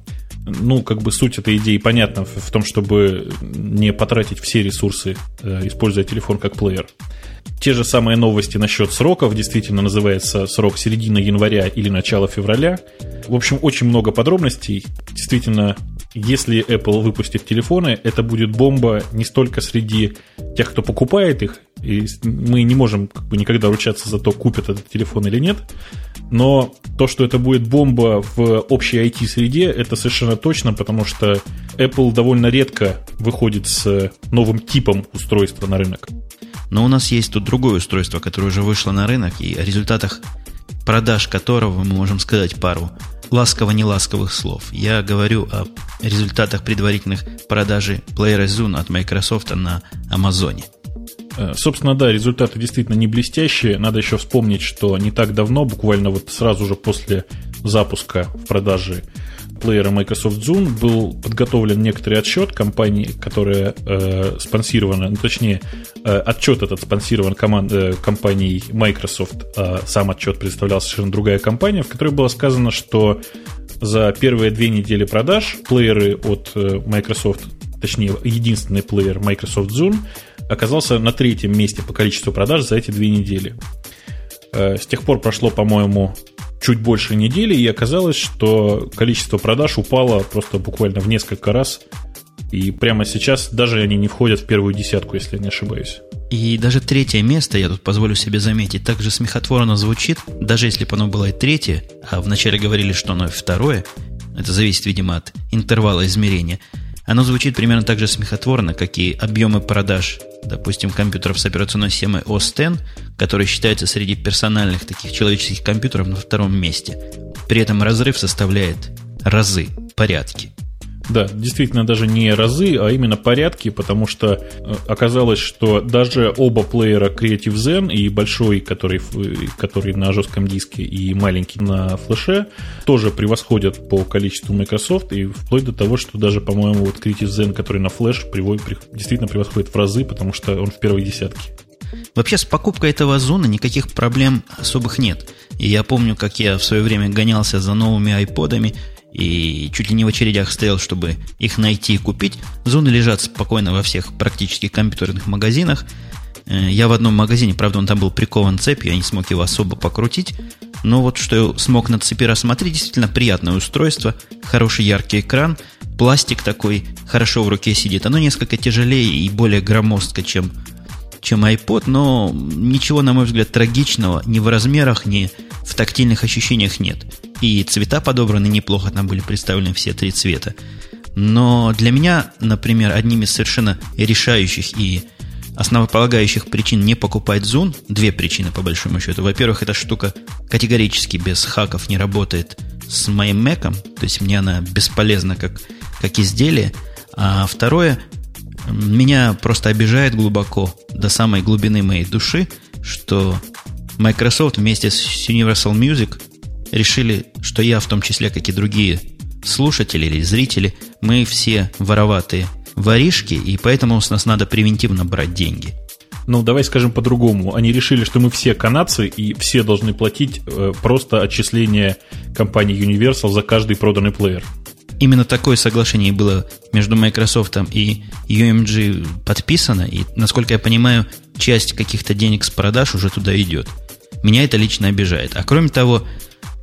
B: Ну, как бы суть этой идеи понятна в том, чтобы не потратить все ресурсы, используя телефон как плеер. Те же самые новости насчет сроков, действительно называется срок середина января или начало февраля. В общем, очень много подробностей. Действительно, если Apple выпустит телефоны, это будет бомба не столько среди тех, кто покупает их, и мы не можем как бы, никогда ручаться за то, купят этот телефон или нет, но то, что это будет бомба в общей IT-среде, это совершенно точно, потому что Apple довольно редко выходит с новым типом устройства на рынок.
A: Но у нас есть тут другое устройство, которое уже вышло на рынок, и о результатах продаж которого мы можем сказать пару ласково-неласковых слов. Я говорю о результатах предварительных продажи плеера Zune от Microsoft на Амазоне.
B: Э, собственно, да, результаты действительно не блестящие. Надо еще вспомнить, что не так давно, буквально вот сразу же после запуска в продаже плеера Microsoft Zoom был подготовлен некоторый отчет компании, которая э, спонсирована, ну, точнее, э, отчет этот спонсирован команд, э, компанией Microsoft, а сам отчет представлял совершенно другая компания, в которой было сказано, что за первые две недели продаж плееры от э, Microsoft, точнее, единственный плеер Microsoft Zoom оказался на третьем месте по количеству продаж за эти две недели. Э, с тех пор прошло, по-моему, чуть больше недели, и оказалось, что количество продаж упало просто буквально в несколько раз. И прямо сейчас даже они не входят в первую десятку, если я не ошибаюсь.
A: И даже третье место, я тут позволю себе заметить, также смехотворно звучит, даже если бы оно было и третье, а вначале говорили, что оно второе, это зависит, видимо, от интервала измерения – оно звучит примерно так же смехотворно, как и объемы продаж, допустим, компьютеров с операционной системой OS X, который считается среди персональных таких человеческих компьютеров на втором месте. При этом разрыв составляет разы, порядки.
B: Да, действительно, даже не разы, а именно порядки, потому что э, оказалось, что даже оба плеера Creative Zen, и большой, который, который на жестком диске, и маленький на флеше, тоже превосходят по количеству Microsoft, и вплоть до того, что даже, по-моему, вот Creative Zen, который на флеш, действительно превосходит в разы, потому что он в первой десятке.
A: Вообще с покупкой этого зона никаких проблем особых нет. И я помню, как я в свое время гонялся за новыми айподами, и чуть ли не в очередях стоял, чтобы их найти и купить. Зоны лежат спокойно во всех практически компьютерных магазинах. Э, я в одном магазине, правда, он там был прикован цепью, я не смог его особо покрутить. Но вот что я смог на цепи рассмотреть, действительно приятное устройство, хороший яркий экран, пластик такой хорошо в руке сидит. Оно несколько тяжелее и более громоздко, чем, чем iPod, но ничего, на мой взгляд, трагичного ни в размерах, ни в тактильных ощущениях нет. И цвета подобраны неплохо, там были представлены все три цвета. Но для меня, например, одним из совершенно решающих и основополагающих причин не покупать Zoom, две причины по большому счету. Во-первых, эта штука категорически без хаков не работает с моим Mac, то есть мне она бесполезна как, как изделие. А второе, меня просто обижает глубоко до самой глубины моей души, что Microsoft вместе с Universal Music решили, что я, в том числе, как и другие слушатели или зрители, мы все вороватые воришки, и поэтому с нас надо превентивно брать деньги.
B: Ну, давай скажем по-другому. Они решили, что мы все канадцы, и все должны платить э, просто отчисление компании Universal за каждый проданный плеер.
A: Именно такое соглашение было между Microsoft и UMG подписано, и, насколько я понимаю, часть каких-то денег с продаж уже туда идет. Меня это лично обижает. А кроме того,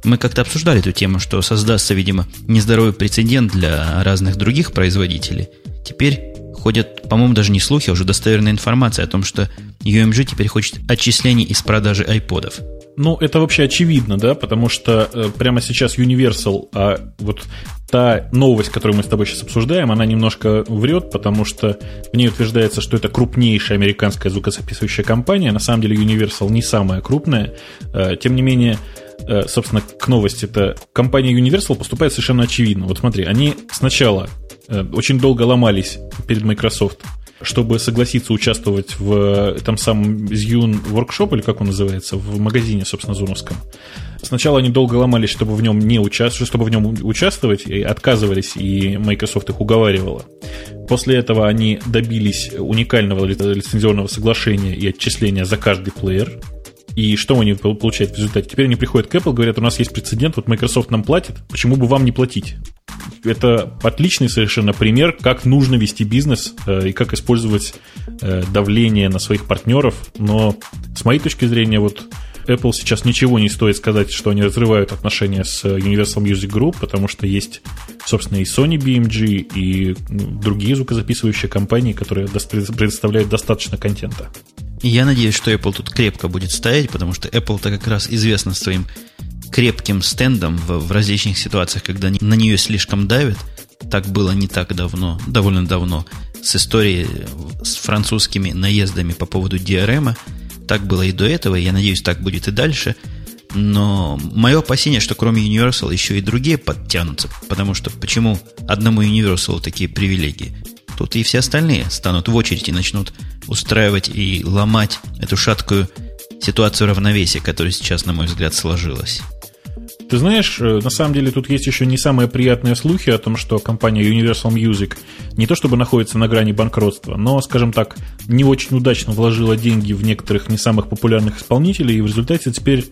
A: мы как-то обсуждали эту тему, что создастся, видимо, нездоровый прецедент для разных других производителей. Теперь ходят, по-моему, даже не слухи, а уже достоверная информация о том, что UMG теперь хочет отчислений из продажи айподов.
B: Ну, это вообще очевидно, да, потому что э, прямо сейчас Universal, а вот та новость, которую мы с тобой сейчас обсуждаем, она немножко врет, потому что в ней утверждается, что это крупнейшая американская звукозаписывающая компания. На самом деле Universal не самая крупная. Э, тем не менее, собственно, к новости-то компания Universal поступает совершенно очевидно. Вот смотри, они сначала э, очень долго ломались перед Microsoft – чтобы согласиться участвовать в этом самом Zune Workshop, или как он называется, в магазине, собственно, зуновском. Сначала они долго ломались, чтобы в нем не участвовать, чтобы в нем участвовать, и отказывались, и Microsoft их уговаривала. После этого они добились уникального лицензионного соглашения и отчисления за каждый плеер, и что они получают в результате? Теперь они приходят к Apple, говорят, у нас есть прецедент, вот Microsoft нам платит, почему бы вам не платить? Это отличный совершенно пример, как нужно вести бизнес э, и как использовать э, давление на своих партнеров. Но с моей точки зрения, вот Apple сейчас ничего не стоит сказать, что они разрывают отношения с Universal Music Group, потому что есть, собственно, и Sony BMG, и другие звукозаписывающие компании, которые предоставляют достаточно контента.
A: И я надеюсь, что Apple тут крепко будет стоять, потому что Apple-то как раз известна своим крепким стендом в, в различных ситуациях, когда на нее слишком давят. Так было не так давно, довольно давно, с историей с французскими наездами по поводу DRM. Так было и до этого, я надеюсь, так будет и дальше. Но мое опасение, что кроме Universal еще и другие подтянутся, потому что почему одному Universal такие привилегии? Тут и все остальные станут в очередь и начнут устраивать и ломать эту шаткую ситуацию равновесия, которая сейчас, на мой взгляд, сложилась.
B: Ты знаешь, э, на самом деле тут есть еще не самые приятные слухи о том, что компания Universal Music не то чтобы находится на грани банкротства, но, скажем так, не очень удачно вложила деньги в некоторых не самых популярных исполнителей, и в результате теперь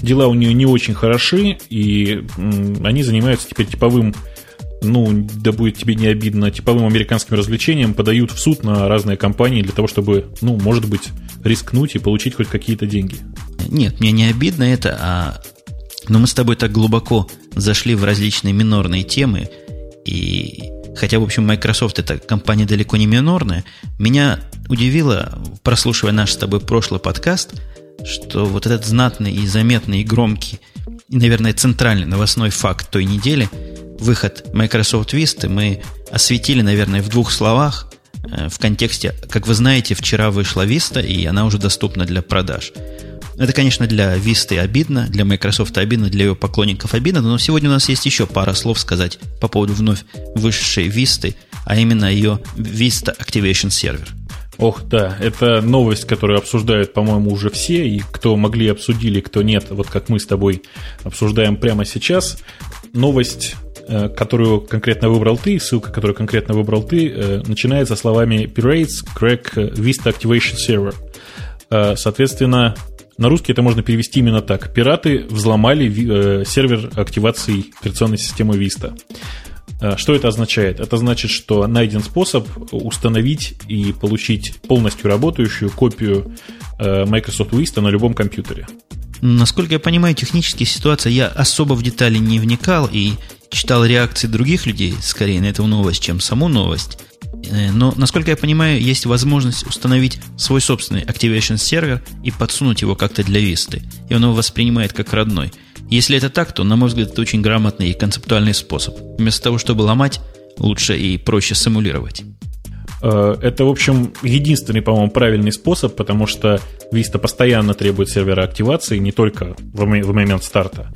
B: дела у нее не очень хороши, и они занимаются теперь типовым ну, да будет тебе не обидно, типовым американским развлечением подают в суд на разные компании для того, чтобы, ну, может быть, рискнуть и получить хоть какие-то деньги.
A: Нет, мне не обидно это, а... Но мы с тобой так глубоко зашли в различные минорные темы, и хотя, в общем, Microsoft это компания далеко не минорная, меня удивило, прослушивая наш с тобой прошлый подкаст, что вот этот знатный и заметный и громкий, и, наверное, центральный новостной факт той недели – выход Microsoft Vista мы осветили, наверное, в двух словах э, в контексте, как вы знаете, вчера вышла Vista, и она уже доступна для продаж. Это, конечно, для Vista обидно, для Microsoft обидно, для ее поклонников обидно, но сегодня у нас есть еще пара слов сказать по поводу вновь вышедшей Vista, а именно ее Vista Activation Server.
B: Ох, да, это новость, которую обсуждают, по-моему, уже все, и кто могли обсудили, кто нет, вот как мы с тобой обсуждаем прямо сейчас. Новость которую конкретно выбрал ты, ссылка, которую конкретно выбрал ты, э, начинается словами Pirates Crack Vista Activation Server. Э, соответственно, на русский это можно перевести именно так. Пираты взломали сервер активации операционной системы Vista. Что это означает? Это значит, что найден способ установить и получить полностью работающую копию Microsoft Vista на любом компьютере.
A: Насколько я понимаю, технические ситуации я особо в детали не вникал и читал реакции других людей, скорее на эту новость, чем саму новость. Э, но, насколько я понимаю, есть возможность установить свой собственный Activation сервер и подсунуть его как-то для Висты. И он его воспринимает как родной. Если это так, то, на мой взгляд, это очень грамотный и концептуальный способ. Вместо того, чтобы ломать, лучше и проще симулировать.
B: Э, это, в общем, единственный, по-моему, правильный способ, потому что Vista постоянно требует сервера активации, не только в момент старта.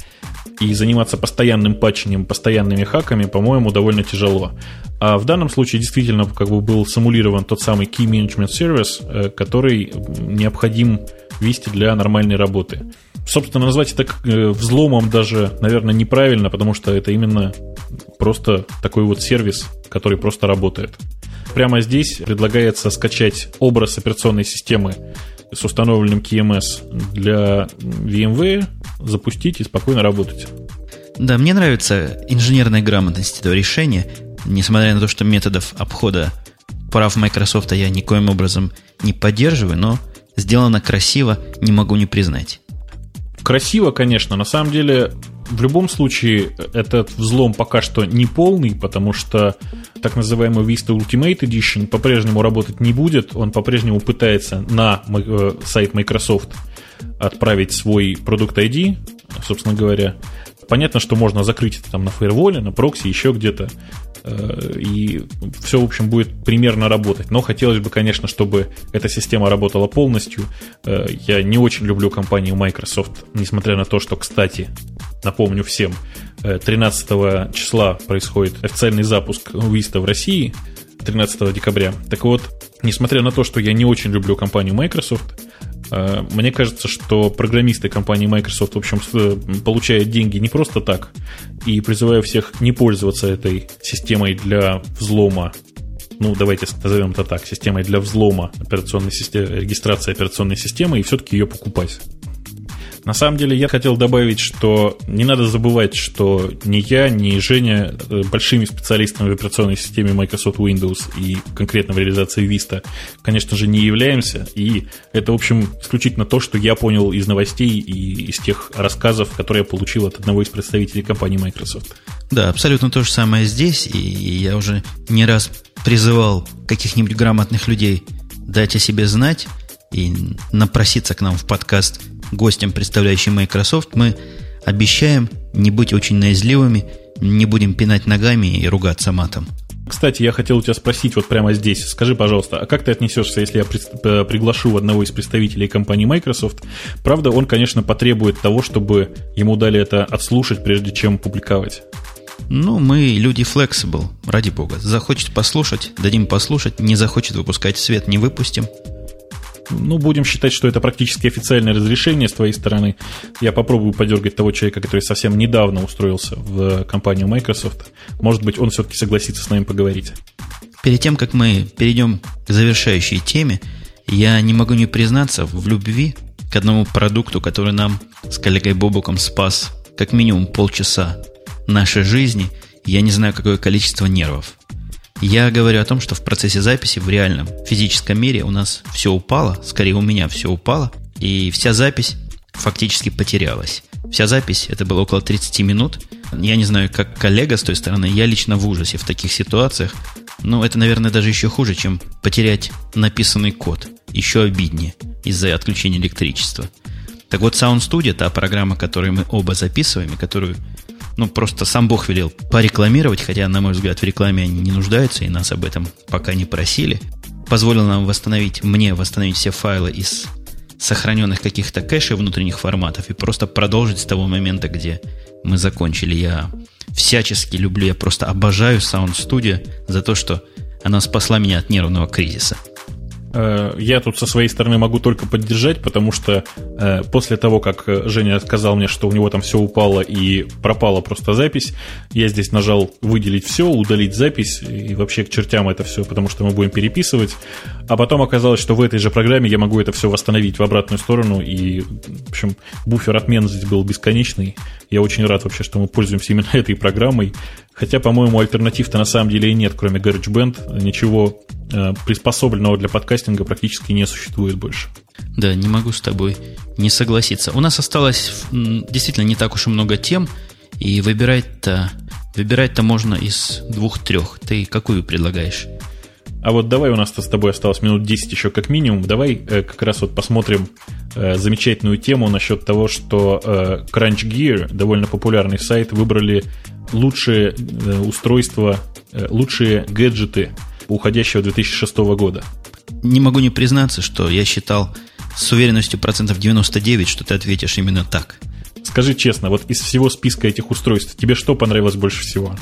B: И заниматься постоянным патчением, постоянными хаками, по-моему, довольно тяжело. А в данном случае действительно как бы был симулирован тот самый Key Management Service, э, который необходим Vista для нормальной работы. Собственно, назвать это э, взломом даже, наверное, неправильно, потому что это именно просто такой вот сервис, который просто работает. Прямо здесь предлагается скачать образ операционной системы с установленным KMS для VMware, запустить и спокойно работать.
A: Да, мне нравится инженерная грамотность этого решения, несмотря на то, что методов обхода прав Microsoft я никоим образом не поддерживаю, но сделано красиво, не могу не признать.
B: Красиво, конечно. На самом деле, в любом случае, этот взлом пока что не полный, потому что так называемый Vista Ultimate Edition по-прежнему работать не будет. Он по-прежнему пытается на э, сайт Microsoft отправить свой продукт ID, собственно говоря. Понятно, что можно закрыть это там на фаерволе, на прокси, еще где-то. Э, и все, в общем, будет примерно работать. Но хотелось бы, конечно, чтобы эта система работала полностью. Э, я не очень люблю компанию Microsoft, несмотря на то, что, кстати, напомню всем, 13 э, числа происходит официальный запуск Vista в России, 13 декабря. Так вот, несмотря на то, что я не очень люблю компанию Microsoft, мне кажется, что программисты компании Microsoft, в общем, получают деньги не просто так. И призываю всех не пользоваться этой системой для взлома ну, давайте назовем это так, системой для взлома операционной системы, регистрации операционной системы и все-таки ее покупать. На самом деле я хотел добавить, что не надо забывать, что ни я, ни Женя э, большими специалистами в операционной системе Microsoft Windows и конкретно в реализации Vista, конечно же, не являемся. И это, в общем, исключительно то, что я понял из новостей и из тех рассказов, которые я получил от одного из представителей компании Microsoft.
A: Да, абсолютно то же самое здесь, и я уже не раз призывал каких-нибудь грамотных людей дать о себе знать и напроситься к нам в подкаст гостям, представляющим Microsoft, мы обещаем не быть очень наизливыми, не будем пинать ногами и ругаться матом.
B: Кстати, я хотел у тебя спросить вот прямо здесь. Скажи, пожалуйста, а как ты отнесешься, если я э, приглашу одного из представителей компании Microsoft? Правда, он, конечно, потребует того, чтобы ему дали это отслушать, прежде чем публиковать.
A: Ну, мы люди flexible, ради бога. Захочет послушать, дадим послушать. Не захочет выпускать свет, не выпустим.
B: Ну, будем считать, что это практически официальное разрешение с твоей стороны. Я попробую подергать того человека, который совсем недавно устроился в компанию Microsoft. Может быть, он все-таки согласится с нами поговорить.
A: Перед тем, как мы перейдем к завершающей теме, я не могу не признаться в любви к одному продукту, который нам с коллегой Бобуком спас как минимум полчаса нашей жизни, я не знаю, какое количество нервов. Я говорю о том, что в процессе записи в реальном физическом мире у нас все упало, скорее у меня все упало, и вся запись фактически потерялась. Вся запись, это было около 30 минут. Я не знаю, как коллега с той стороны, я лично в ужасе в таких ситуациях. Но это, наверное, даже еще хуже, чем потерять написанный код. Еще обиднее из-за отключения электричества. Так вот, Sound Studio, та программа, которую мы оба записываем, и которую ну, просто сам Бог велел порекламировать, хотя, на мой взгляд, в рекламе они не нуждаются, и нас об этом пока не просили. Позволил нам восстановить, мне восстановить все файлы из сохраненных каких-то кэшей внутренних форматов и просто продолжить с того момента, где мы закончили. Я всячески люблю, я просто обожаю Sound Studio за то, что она спасла меня от нервного кризиса.
B: Э, я тут со своей стороны могу только поддержать, потому что э, после того, как Женя сказал мне, что у него там все упало и пропала просто запись, я здесь нажал выделить все, удалить запись и вообще к чертям это все, потому что мы будем переписывать. А потом оказалось, что в этой же программе я могу это все восстановить в обратную сторону, и, в общем, буфер отмен здесь был бесконечный. Я очень рад вообще, что мы пользуемся именно этой программой. Хотя, по-моему, альтернатив-то на самом деле и нет, кроме GarageBand. Ничего э, приспособленного для подкастинга практически не существует больше.
A: Да, не могу с тобой не согласиться. У нас осталось действительно не так уж и много тем, и выбирать-то выбирать-то можно из двух-трех. Ты какую предлагаешь?
B: А вот давай у нас с тобой осталось минут 10 еще как минимум. Давай э, как раз вот посмотрим э, замечательную тему насчет того, что э, Crunch Gear, довольно популярный сайт, выбрали лучшие э, устройства, э, лучшие гаджеты уходящего 2006 года.
A: Не могу не признаться, что я считал с уверенностью процентов 99, что ты ответишь именно так.
B: Скажи честно, вот из всего списка этих устройств тебе что понравилось больше всего?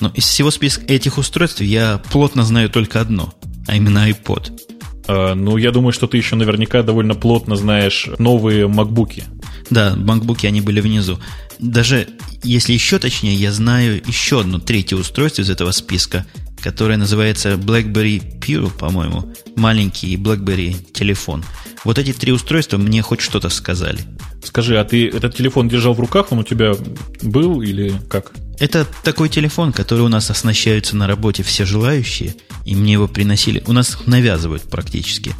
A: Но из всего списка этих устройств я плотно знаю только одно, а именно iPod.
B: А, ну, я думаю, что ты еще наверняка довольно плотно знаешь новые MacBook.
A: Да, MacBook они были внизу. Даже, если еще точнее, я знаю еще одно третье устройство из этого списка, которое называется BlackBerry Pure, по-моему. Маленький BlackBerry телефон. Вот эти три устройства мне хоть что-то сказали.
B: Скажи, а ты этот телефон держал в руках, он у тебя был или как?
A: Это такой телефон, который у нас оснащаются на работе все желающие, и мне его приносили. У нас навязывают практически.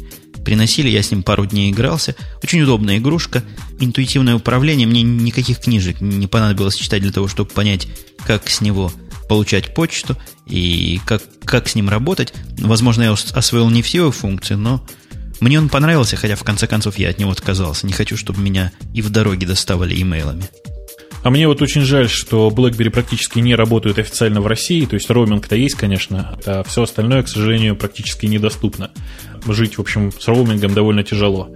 A: Приносили, я с ним пару дней игрался. Очень удобная игрушка, интуитивное управление. Мне никаких книжек не понадобилось читать для того, чтобы понять, как с него получать почту и как, как с ним работать. Возможно, я освоил не все его функции, но мне он понравился, хотя в конце концов я от него отказался. Не хочу, чтобы меня и в дороге доставали имейлами.
B: А мне вот очень жаль, что BlackBerry практически не работают официально в России, то есть роуминг-то есть, конечно, а все остальное, к сожалению, практически недоступно. Жить, в общем, с роумингом довольно тяжело.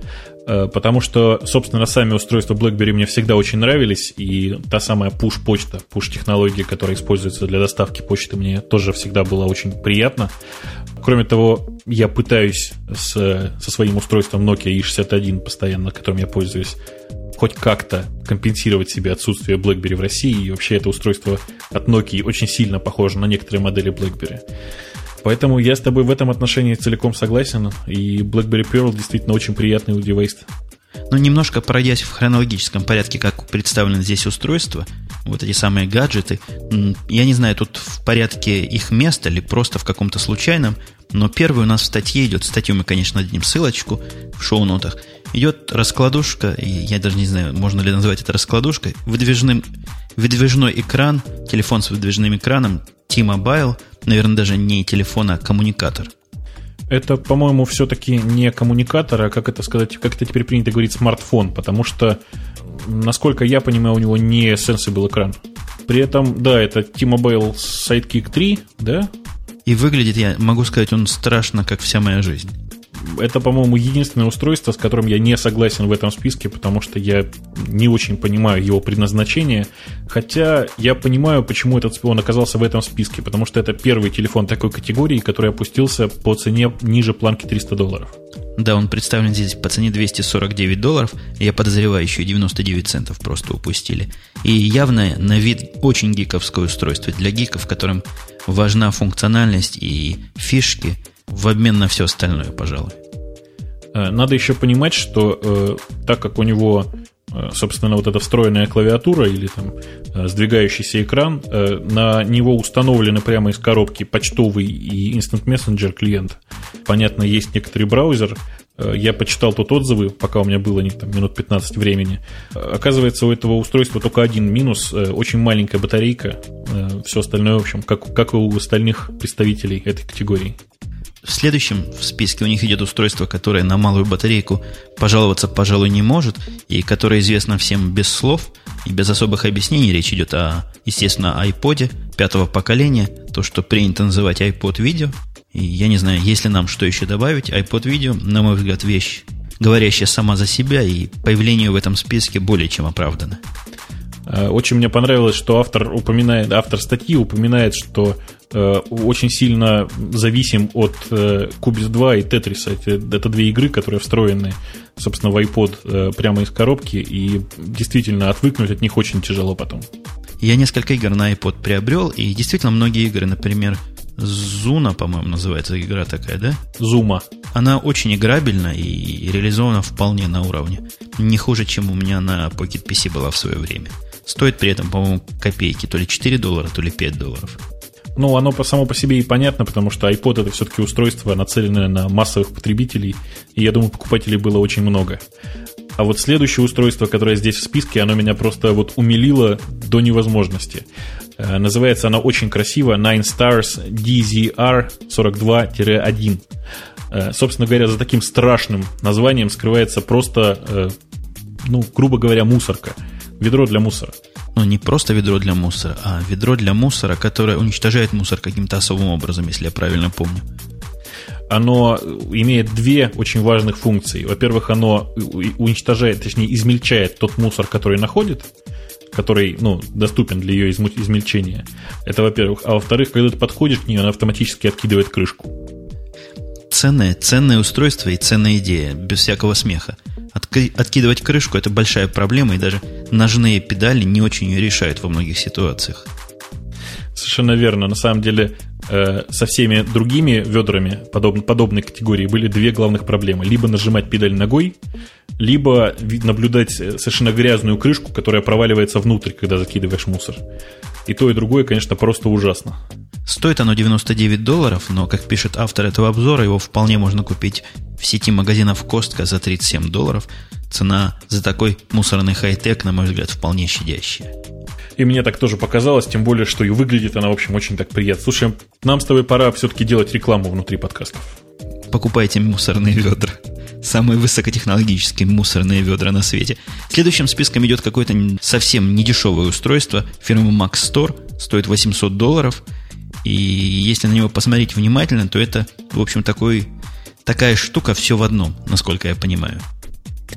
B: Э, потому что, собственно, сами устройства BlackBerry мне всегда очень нравились, и та самая push-почта, push-технология, которая используется для доставки почты, мне тоже всегда была очень приятна. Кроме того, я пытаюсь с, со своим устройством Nokia E61 постоянно, которым я пользуюсь, хоть как-то компенсировать себе отсутствие BlackBerry в России, и вообще это устройство от Nokia очень сильно похоже на некоторые модели BlackBerry. Поэтому я с тобой в этом отношении целиком согласен, и BlackBerry Pearl действительно очень приятный девайс.
A: Ну, немножко пройдясь в хронологическом порядке, как представлено здесь устройство, вот эти самые гаджеты, я не знаю, тут в порядке их места или просто в каком-то случайном, но первый у нас в статье идет, статью мы, конечно, дадим ссылочку в шоу-нотах, идет раскладушка, и я даже не знаю, можно ли назвать это раскладушкой, выдвижным, выдвижной экран, телефон с выдвижным экраном T-Mobile – наверное, даже не телефон, а коммуникатор.
B: Это, по-моему, все-таки не коммуникатор, а как это сказать, как это теперь принято говорить, смартфон, потому что, насколько я понимаю, у него не был экран. При этом, да, это T-Mobile Sidekick 3, да?
A: И выглядит, я могу сказать, он страшно, как вся моя жизнь
B: это, по-моему, единственное устройство, с которым я не согласен в этом списке, потому что я не очень понимаю его предназначение. Хотя я понимаю, почему этот он оказался в этом списке, потому что это первый телефон такой категории, который опустился по цене ниже планки 300 долларов.
A: Да, он представлен здесь по цене 249 долларов. Я подозреваю, еще 99 центов просто упустили. И явно на вид очень гиковское устройство для гиков, которым важна функциональность и фишки – в обмен на все остальное, пожалуй.
B: Э, надо еще понимать, что э, так как у него, э, собственно, вот эта встроенная клавиатура или там э, сдвигающийся экран, э, на него установлены прямо из коробки почтовый и Instant Messenger клиент. Понятно, есть некоторый браузер. Э, я почитал тут отзывы, пока у меня было там, минут 15 времени. Оказывается, у этого устройства только один минус. Очень маленькая батарейка. Все остальное, в общем, как, как и у остальных представителей этой категории.
A: В следующем в списке у них идет устройство, которое на малую батарейку пожаловаться, пожалуй, не может, и которое известно всем без слов и без особых объяснений. Речь идет о, естественно, iPod пятого поколения, то, что принято называть iPod Video. И я не знаю, если нам что еще добавить, iPod Video, на мой взгляд, вещь, говорящая сама за себя, и появление в этом списке более чем оправдано.
B: Э, очень мне понравилось, что автор упоминает, автор статьи упоминает, что э, очень сильно зависим от э, Cubis 2 и Tetris. Это, две игры, которые встроены, собственно, в iPod прямо из коробки, и действительно отвыкнуть от них очень тяжело потом.
A: Я несколько игр на iPod приобрел, и действительно многие игры, например, Зуна, по-моему, называется игра такая, да?
B: Зума.
A: Она очень играбельна и реализована вполне на уровне. Не хуже, чем у меня на Pocket PC была в свое время. Стоит при этом, по-моему, копейки, то ли 4 доллара, то ли 5 долларов.
B: Ну, оно по само по себе и понятно, потому что iPod это все-таки устройство, нацеленное на массовых потребителей, и я думаю, покупателей было очень много. А вот следующее устройство, которое здесь в списке, оно меня просто вот умилило до невозможности. Э, называется оно очень красиво Nine Stars DZR42-1. Э, собственно говоря, за таким страшным названием скрывается просто, э, ну, грубо говоря, мусорка – Ведро для мусора.
A: Ну, не просто ведро для мусора, а ведро для мусора, которое уничтожает мусор каким-то особым образом, если я правильно помню.
B: Оно имеет две очень важных функции. Во-первых, оно уничтожает, точнее, измельчает тот мусор, который находит, который ну, доступен для ее измельчения. Это во-первых. А во-вторых, когда ты подходишь к ней, она автоматически откидывает крышку.
A: Ценное, ценное устройство и ценная идея, без всякого смеха. Откидывать крышку – это большая проблема, и даже ножные педали не очень ее решают во многих ситуациях.
B: Совершенно верно. На самом деле, э, со всеми другими ведрами подоб, подобной категории были две главных проблемы. Либо нажимать педаль ногой, либо наблюдать э, совершенно грязную крышку, которая проваливается внутрь, когда закидываешь мусор. И то, и другое, конечно, просто ужасно.
A: Стоит оно 99 долларов, но, как пишет автор этого обзора, его вполне можно купить в сети магазинов Костка за 37 долларов. Цена за такой мусорный хай-тек, на мой взгляд, вполне щадящая.
B: И мне так тоже показалось, тем более, что и выглядит она, в общем, очень так приятно. Слушай, нам с тобой пора все-таки делать рекламу внутри подкастов.
A: Покупайте мусорные ведра. Самые высокотехнологические мусорные ведра на свете. Следующим списком идет какое-то совсем недешевое устройство фирмы Max Store. Стоит 800 долларов. И если на него посмотреть внимательно, то это, в общем, такой, такая штука все в одном, насколько я понимаю.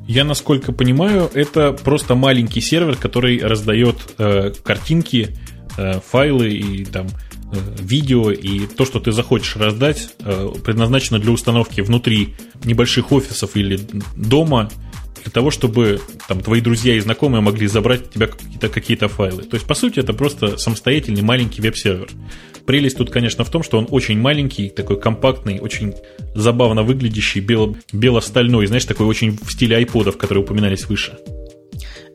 B: Я, насколько понимаю, это просто маленький сервер, который раздает э, картинки, э, файлы и там видео и то, что ты захочешь раздать, э, предназначено для установки внутри небольших офисов или дома для того, чтобы там твои друзья и знакомые могли забрать у тебя какие-то какие файлы. То есть, по сути, это просто самостоятельный маленький веб-сервер. Прелесть тут, конечно, в том, что он очень маленький, такой компактный, очень забавно выглядящий, бело, бело-стальной, знаешь, такой очень в стиле айподов, которые упоминались выше.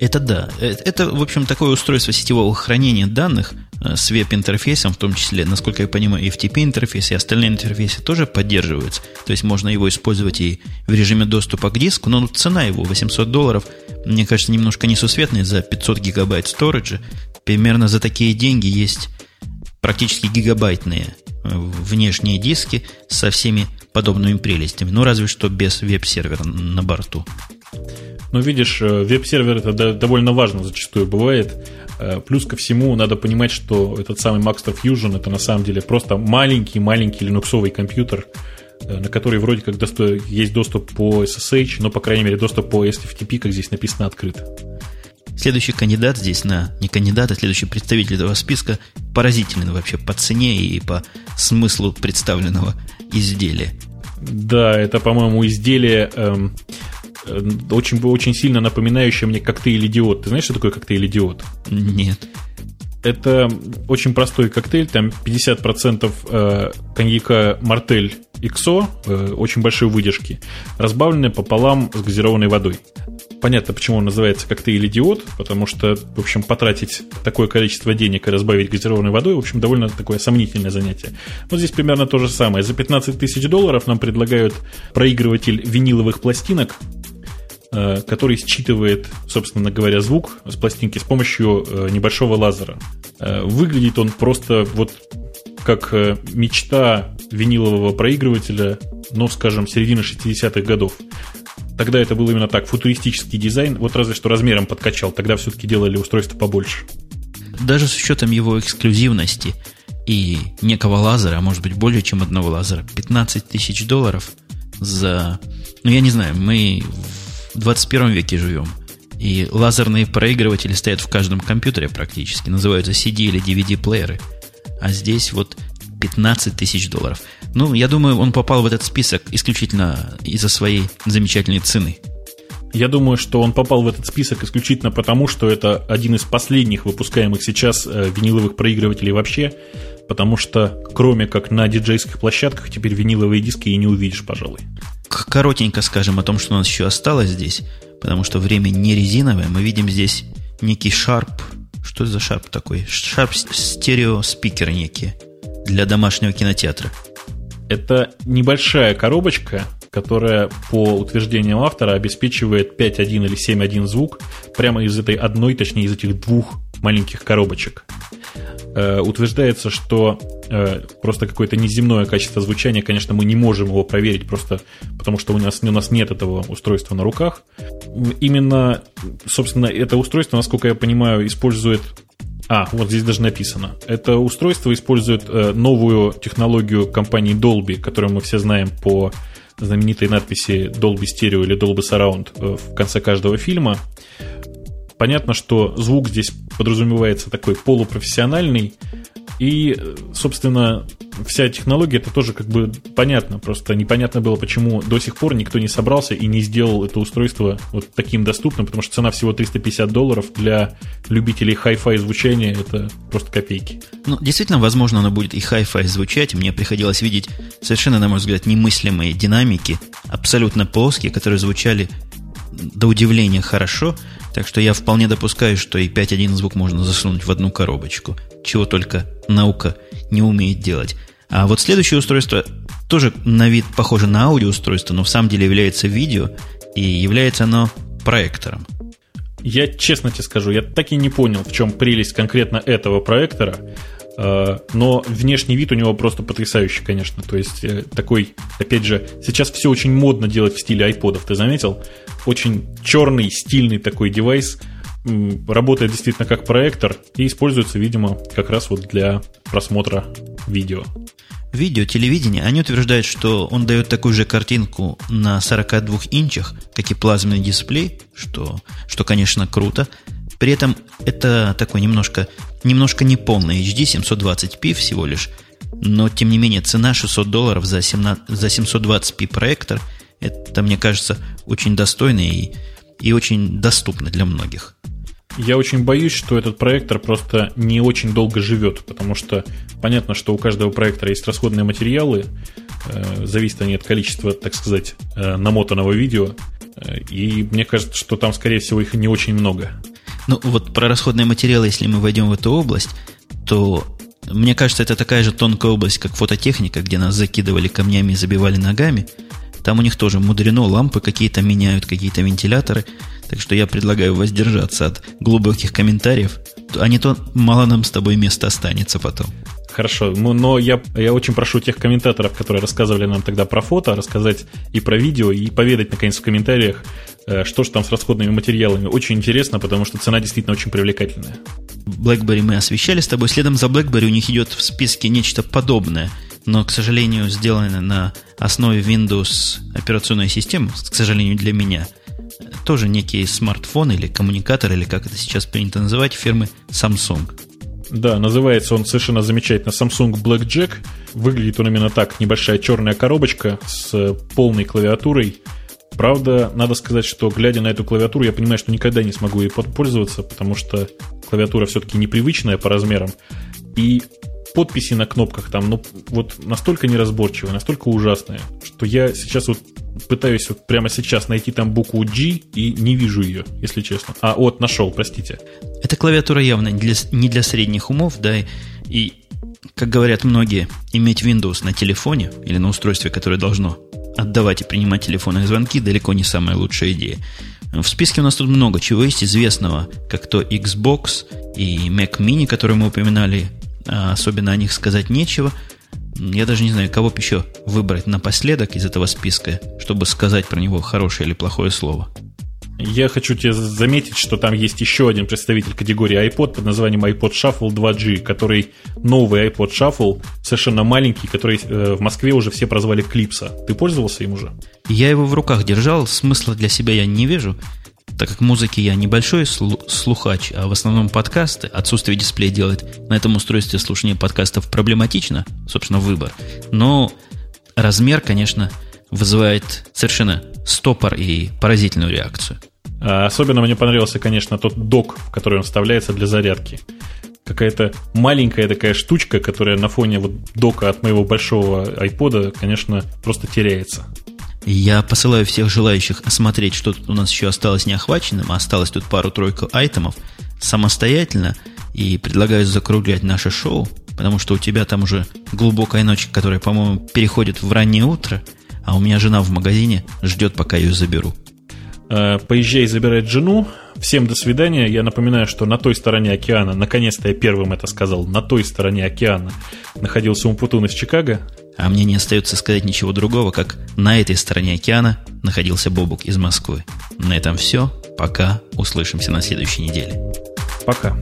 A: Это да. Э, это, в общем, такое устройство сетевого хранения данных э, с веб-интерфейсом, в том числе, насколько я понимаю, FTP-интерфейс, и остальные интерфейсы тоже поддерживаются. То есть можно его использовать и в режиме доступа к диску, но цена его 800 долларов, мне кажется, немножко несусветная за 500 гигабайт сториджа. Примерно за такие деньги есть практически гигабайтные э, внешние диски со всеми подобными прелестями. Ну, разве что без веб-сервера на борту.
B: Ну, видишь, э, веб-сервер это довольно важно зачастую бывает. Э, плюс ко всему, надо понимать, что этот самый Maxter Fusion это на самом деле просто маленький-маленький линуксовый компьютер, на который вроде как есть доступ по SSH, но, по крайней мере, доступ по SFTP, как здесь написано, открыт.
A: Следующий кандидат здесь на... Не кандидат, а следующий представитель этого списка поразительный вообще по цене и по смыслу представленного изделия.
B: Да, это, по-моему, изделие эм, э, очень, очень сильно напоминающее мне коктейль-идиот. Ты знаешь, что такое коктейль-идиот?
A: Нет.
B: Это очень простой коктейль, там 50% э, коньяка Мартель XO, э, очень большой выдержки, разбавленный пополам с газированной водой. Понятно, почему он называется коктейль идиот, потому что, в общем, потратить такое количество денег и разбавить газированной водой, в общем, довольно такое сомнительное занятие. Вот здесь примерно то же самое. За 15 тысяч долларов нам предлагают проигрыватель виниловых пластинок, э, который считывает, собственно говоря, звук с пластинки с помощью э, небольшого лазера. Э, выглядит он просто вот как мечта винилового проигрывателя, ну, скажем, середины 60-х годов. Тогда это был именно так, футуристический дизайн, вот разве что размером подкачал, тогда все-таки делали устройство побольше.
A: Даже с учетом его эксклюзивности и некого лазера, а может быть более чем одного лазера, 15 тысяч долларов за... Ну, я не знаю, мы в 21 веке живем. И лазерные проигрыватели стоят в каждом компьютере практически. Называются CD или DVD-плееры. А здесь вот 15 тысяч долларов. Ну, я думаю, он попал в этот список исключительно из-за своей замечательной цены.
B: Я думаю, что он попал в этот список исключительно потому, что это один из последних выпускаемых сейчас э, виниловых проигрывателей вообще, потому что кроме как на диджейских площадках теперь виниловые диски и не увидишь, пожалуй.
A: Коротенько скажем о том, что у нас еще осталось здесь, потому что время не резиновое. Мы видим здесь некий шарп. Что за шарп такой? Шарп стерео спикеры некие для домашнего кинотеатра.
B: Это небольшая коробочка, которая по утверждениям автора обеспечивает 5.1 или 7.1 звук прямо из этой одной, точнее из этих двух маленьких коробочек. Э, утверждается, что э, просто какое-то неземное качество звучания, конечно, мы не можем его проверить просто потому, что у нас, у нас нет этого устройства на руках. Именно, собственно, это устройство, насколько я понимаю, использует а, вот здесь даже написано. Это устройство использует э, новую технологию компании Dolby, которую мы все знаем по знаменитой надписи Dolby Stereo или Dolby Surround э, в конце каждого фильма. Понятно, что звук здесь подразумевается такой полупрофессиональный, и, собственно, вся технология, это тоже как бы понятно. Просто непонятно было, почему до сих пор никто не собрался и не сделал это устройство вот таким доступным, потому что цена всего 350 долларов для любителей хай-фай звучания это просто копейки.
A: Ну, действительно, возможно, оно будет и хай-фай звучать. Мне приходилось видеть совершенно, на мой взгляд, немыслимые динамики, абсолютно плоские, которые звучали до удивления хорошо, так что я вполне допускаю, что и 5.1 звук можно засунуть в одну коробочку. Чего только наука не умеет делать. А вот следующее устройство тоже на вид похоже на аудиоустройство, но в самом деле является видео, и является оно проектором.
B: Я честно тебе скажу, я так и не понял, в чем прелесть конкретно этого проектора. Э, но внешний вид у него просто потрясающий, конечно. То есть э, такой, опять же, сейчас все очень модно делать в стиле айподов, ты заметил? Очень черный, стильный такой девайс, работает действительно как проектор и используется, видимо, как раз вот для просмотра видео.
A: видео, телевидения, они утверждают, что он дает такую же картинку на 42 инчах, как и плазменный дисплей, что, что конечно, круто. При этом это такой немножко, немножко неполный HD 720p всего лишь, но тем не менее цена 600 долларов за, 17, за 720p проектор, это, мне кажется, очень достойно и, и очень доступно для многих.
B: Я очень боюсь, что этот проектор просто не очень долго живет, потому что понятно, что у каждого проектора есть расходные материалы, э, зависят они от количества, так сказать, э, намотанного видео, э, и мне кажется, что там, скорее всего, их не очень много.
A: Ну, вот про расходные материалы, если мы войдем в эту область, то мне кажется, это такая же тонкая область, как фототехника, где нас закидывали камнями и забивали ногами. Там у них тоже мудрено, лампы какие-то меняют, какие-то вентиляторы – так что я предлагаю воздержаться от глубоких комментариев, а не то мало нам с тобой места останется потом.
B: Хорошо, ну, но я, я очень прошу тех комментаторов, которые рассказывали нам тогда про фото, рассказать и про видео, и поведать, наконец, в комментариях, э, что же там с расходными материалами. Очень интересно, потому что цена действительно очень привлекательная.
A: BlackBerry мы освещали с тобой. Следом за BlackBerry у них идет в списке нечто подобное, но, к сожалению, сделано на основе Windows операционной системы, к сожалению, для меня – тоже некий смартфон или коммуникатор, или как это сейчас принято называть, фирмы Samsung.
B: Да, называется он совершенно замечательно Samsung Blackjack. Выглядит он именно так. Небольшая черная коробочка с полной клавиатурой. Правда, надо сказать, что глядя на эту клавиатуру, я понимаю, что никогда не смогу ей пользоваться, потому что клавиатура все-таки непривычная по размерам. И подписи на кнопках там, ну, вот настолько неразборчивые, настолько ужасные, что я сейчас вот пытаюсь вот прямо сейчас найти там букву G и не вижу ее, если честно. А, вот, нашел, простите.
A: Эта клавиатура явно не для, не для средних умов, да, и, как говорят многие, иметь Windows на телефоне или на устройстве, которое должно отдавать и принимать телефонные звонки, далеко не самая лучшая идея. В списке у нас тут много чего есть известного, как то Xbox и Mac Mini, которые мы упоминали, особенно о них сказать нечего – я даже не знаю, кого бы еще выбрать напоследок из этого списка, чтобы сказать про него хорошее или плохое слово.
B: Я хочу тебе заметить, что там есть еще один представитель категории iPod под названием iPod Shuffle 2G, который новый iPod Shuffle, совершенно маленький, который э, в Москве уже все прозвали Клипса. Ты пользовался им уже?
A: Я его в руках держал, смысла для себя я не вижу так как музыки я небольшой слухач, а в основном подкасты, отсутствие дисплея делает на этом устройстве слушания подкастов проблематично, собственно, выбор. Но размер, конечно, вызывает совершенно стопор и поразительную реакцию.
B: А особенно мне понравился, конечно, тот док, в который он вставляется для зарядки. Какая-то маленькая такая штучка, которая на фоне вот дока от моего большого айпода, конечно, просто теряется.
A: Я посылаю всех желающих осмотреть, что тут у нас еще осталось неохваченным, а осталось тут пару-тройку айтемов, самостоятельно, и предлагаю закруглять наше шоу, потому что у тебя там уже глубокая ночь, которая, по-моему, переходит в раннее утро, а у меня жена в магазине ждет, пока ее заберу.
B: Э, поезжай забирать жену. Всем до свидания. Я напоминаю, что на той стороне океана, наконец-то я первым это сказал, на той стороне океана находился Умпутун из Чикаго.
A: А мне не остается сказать ничего другого, как на этой стороне океана находился Бобук из Москвы. На этом все. Пока. Услышимся на следующей неделе.
B: Пока.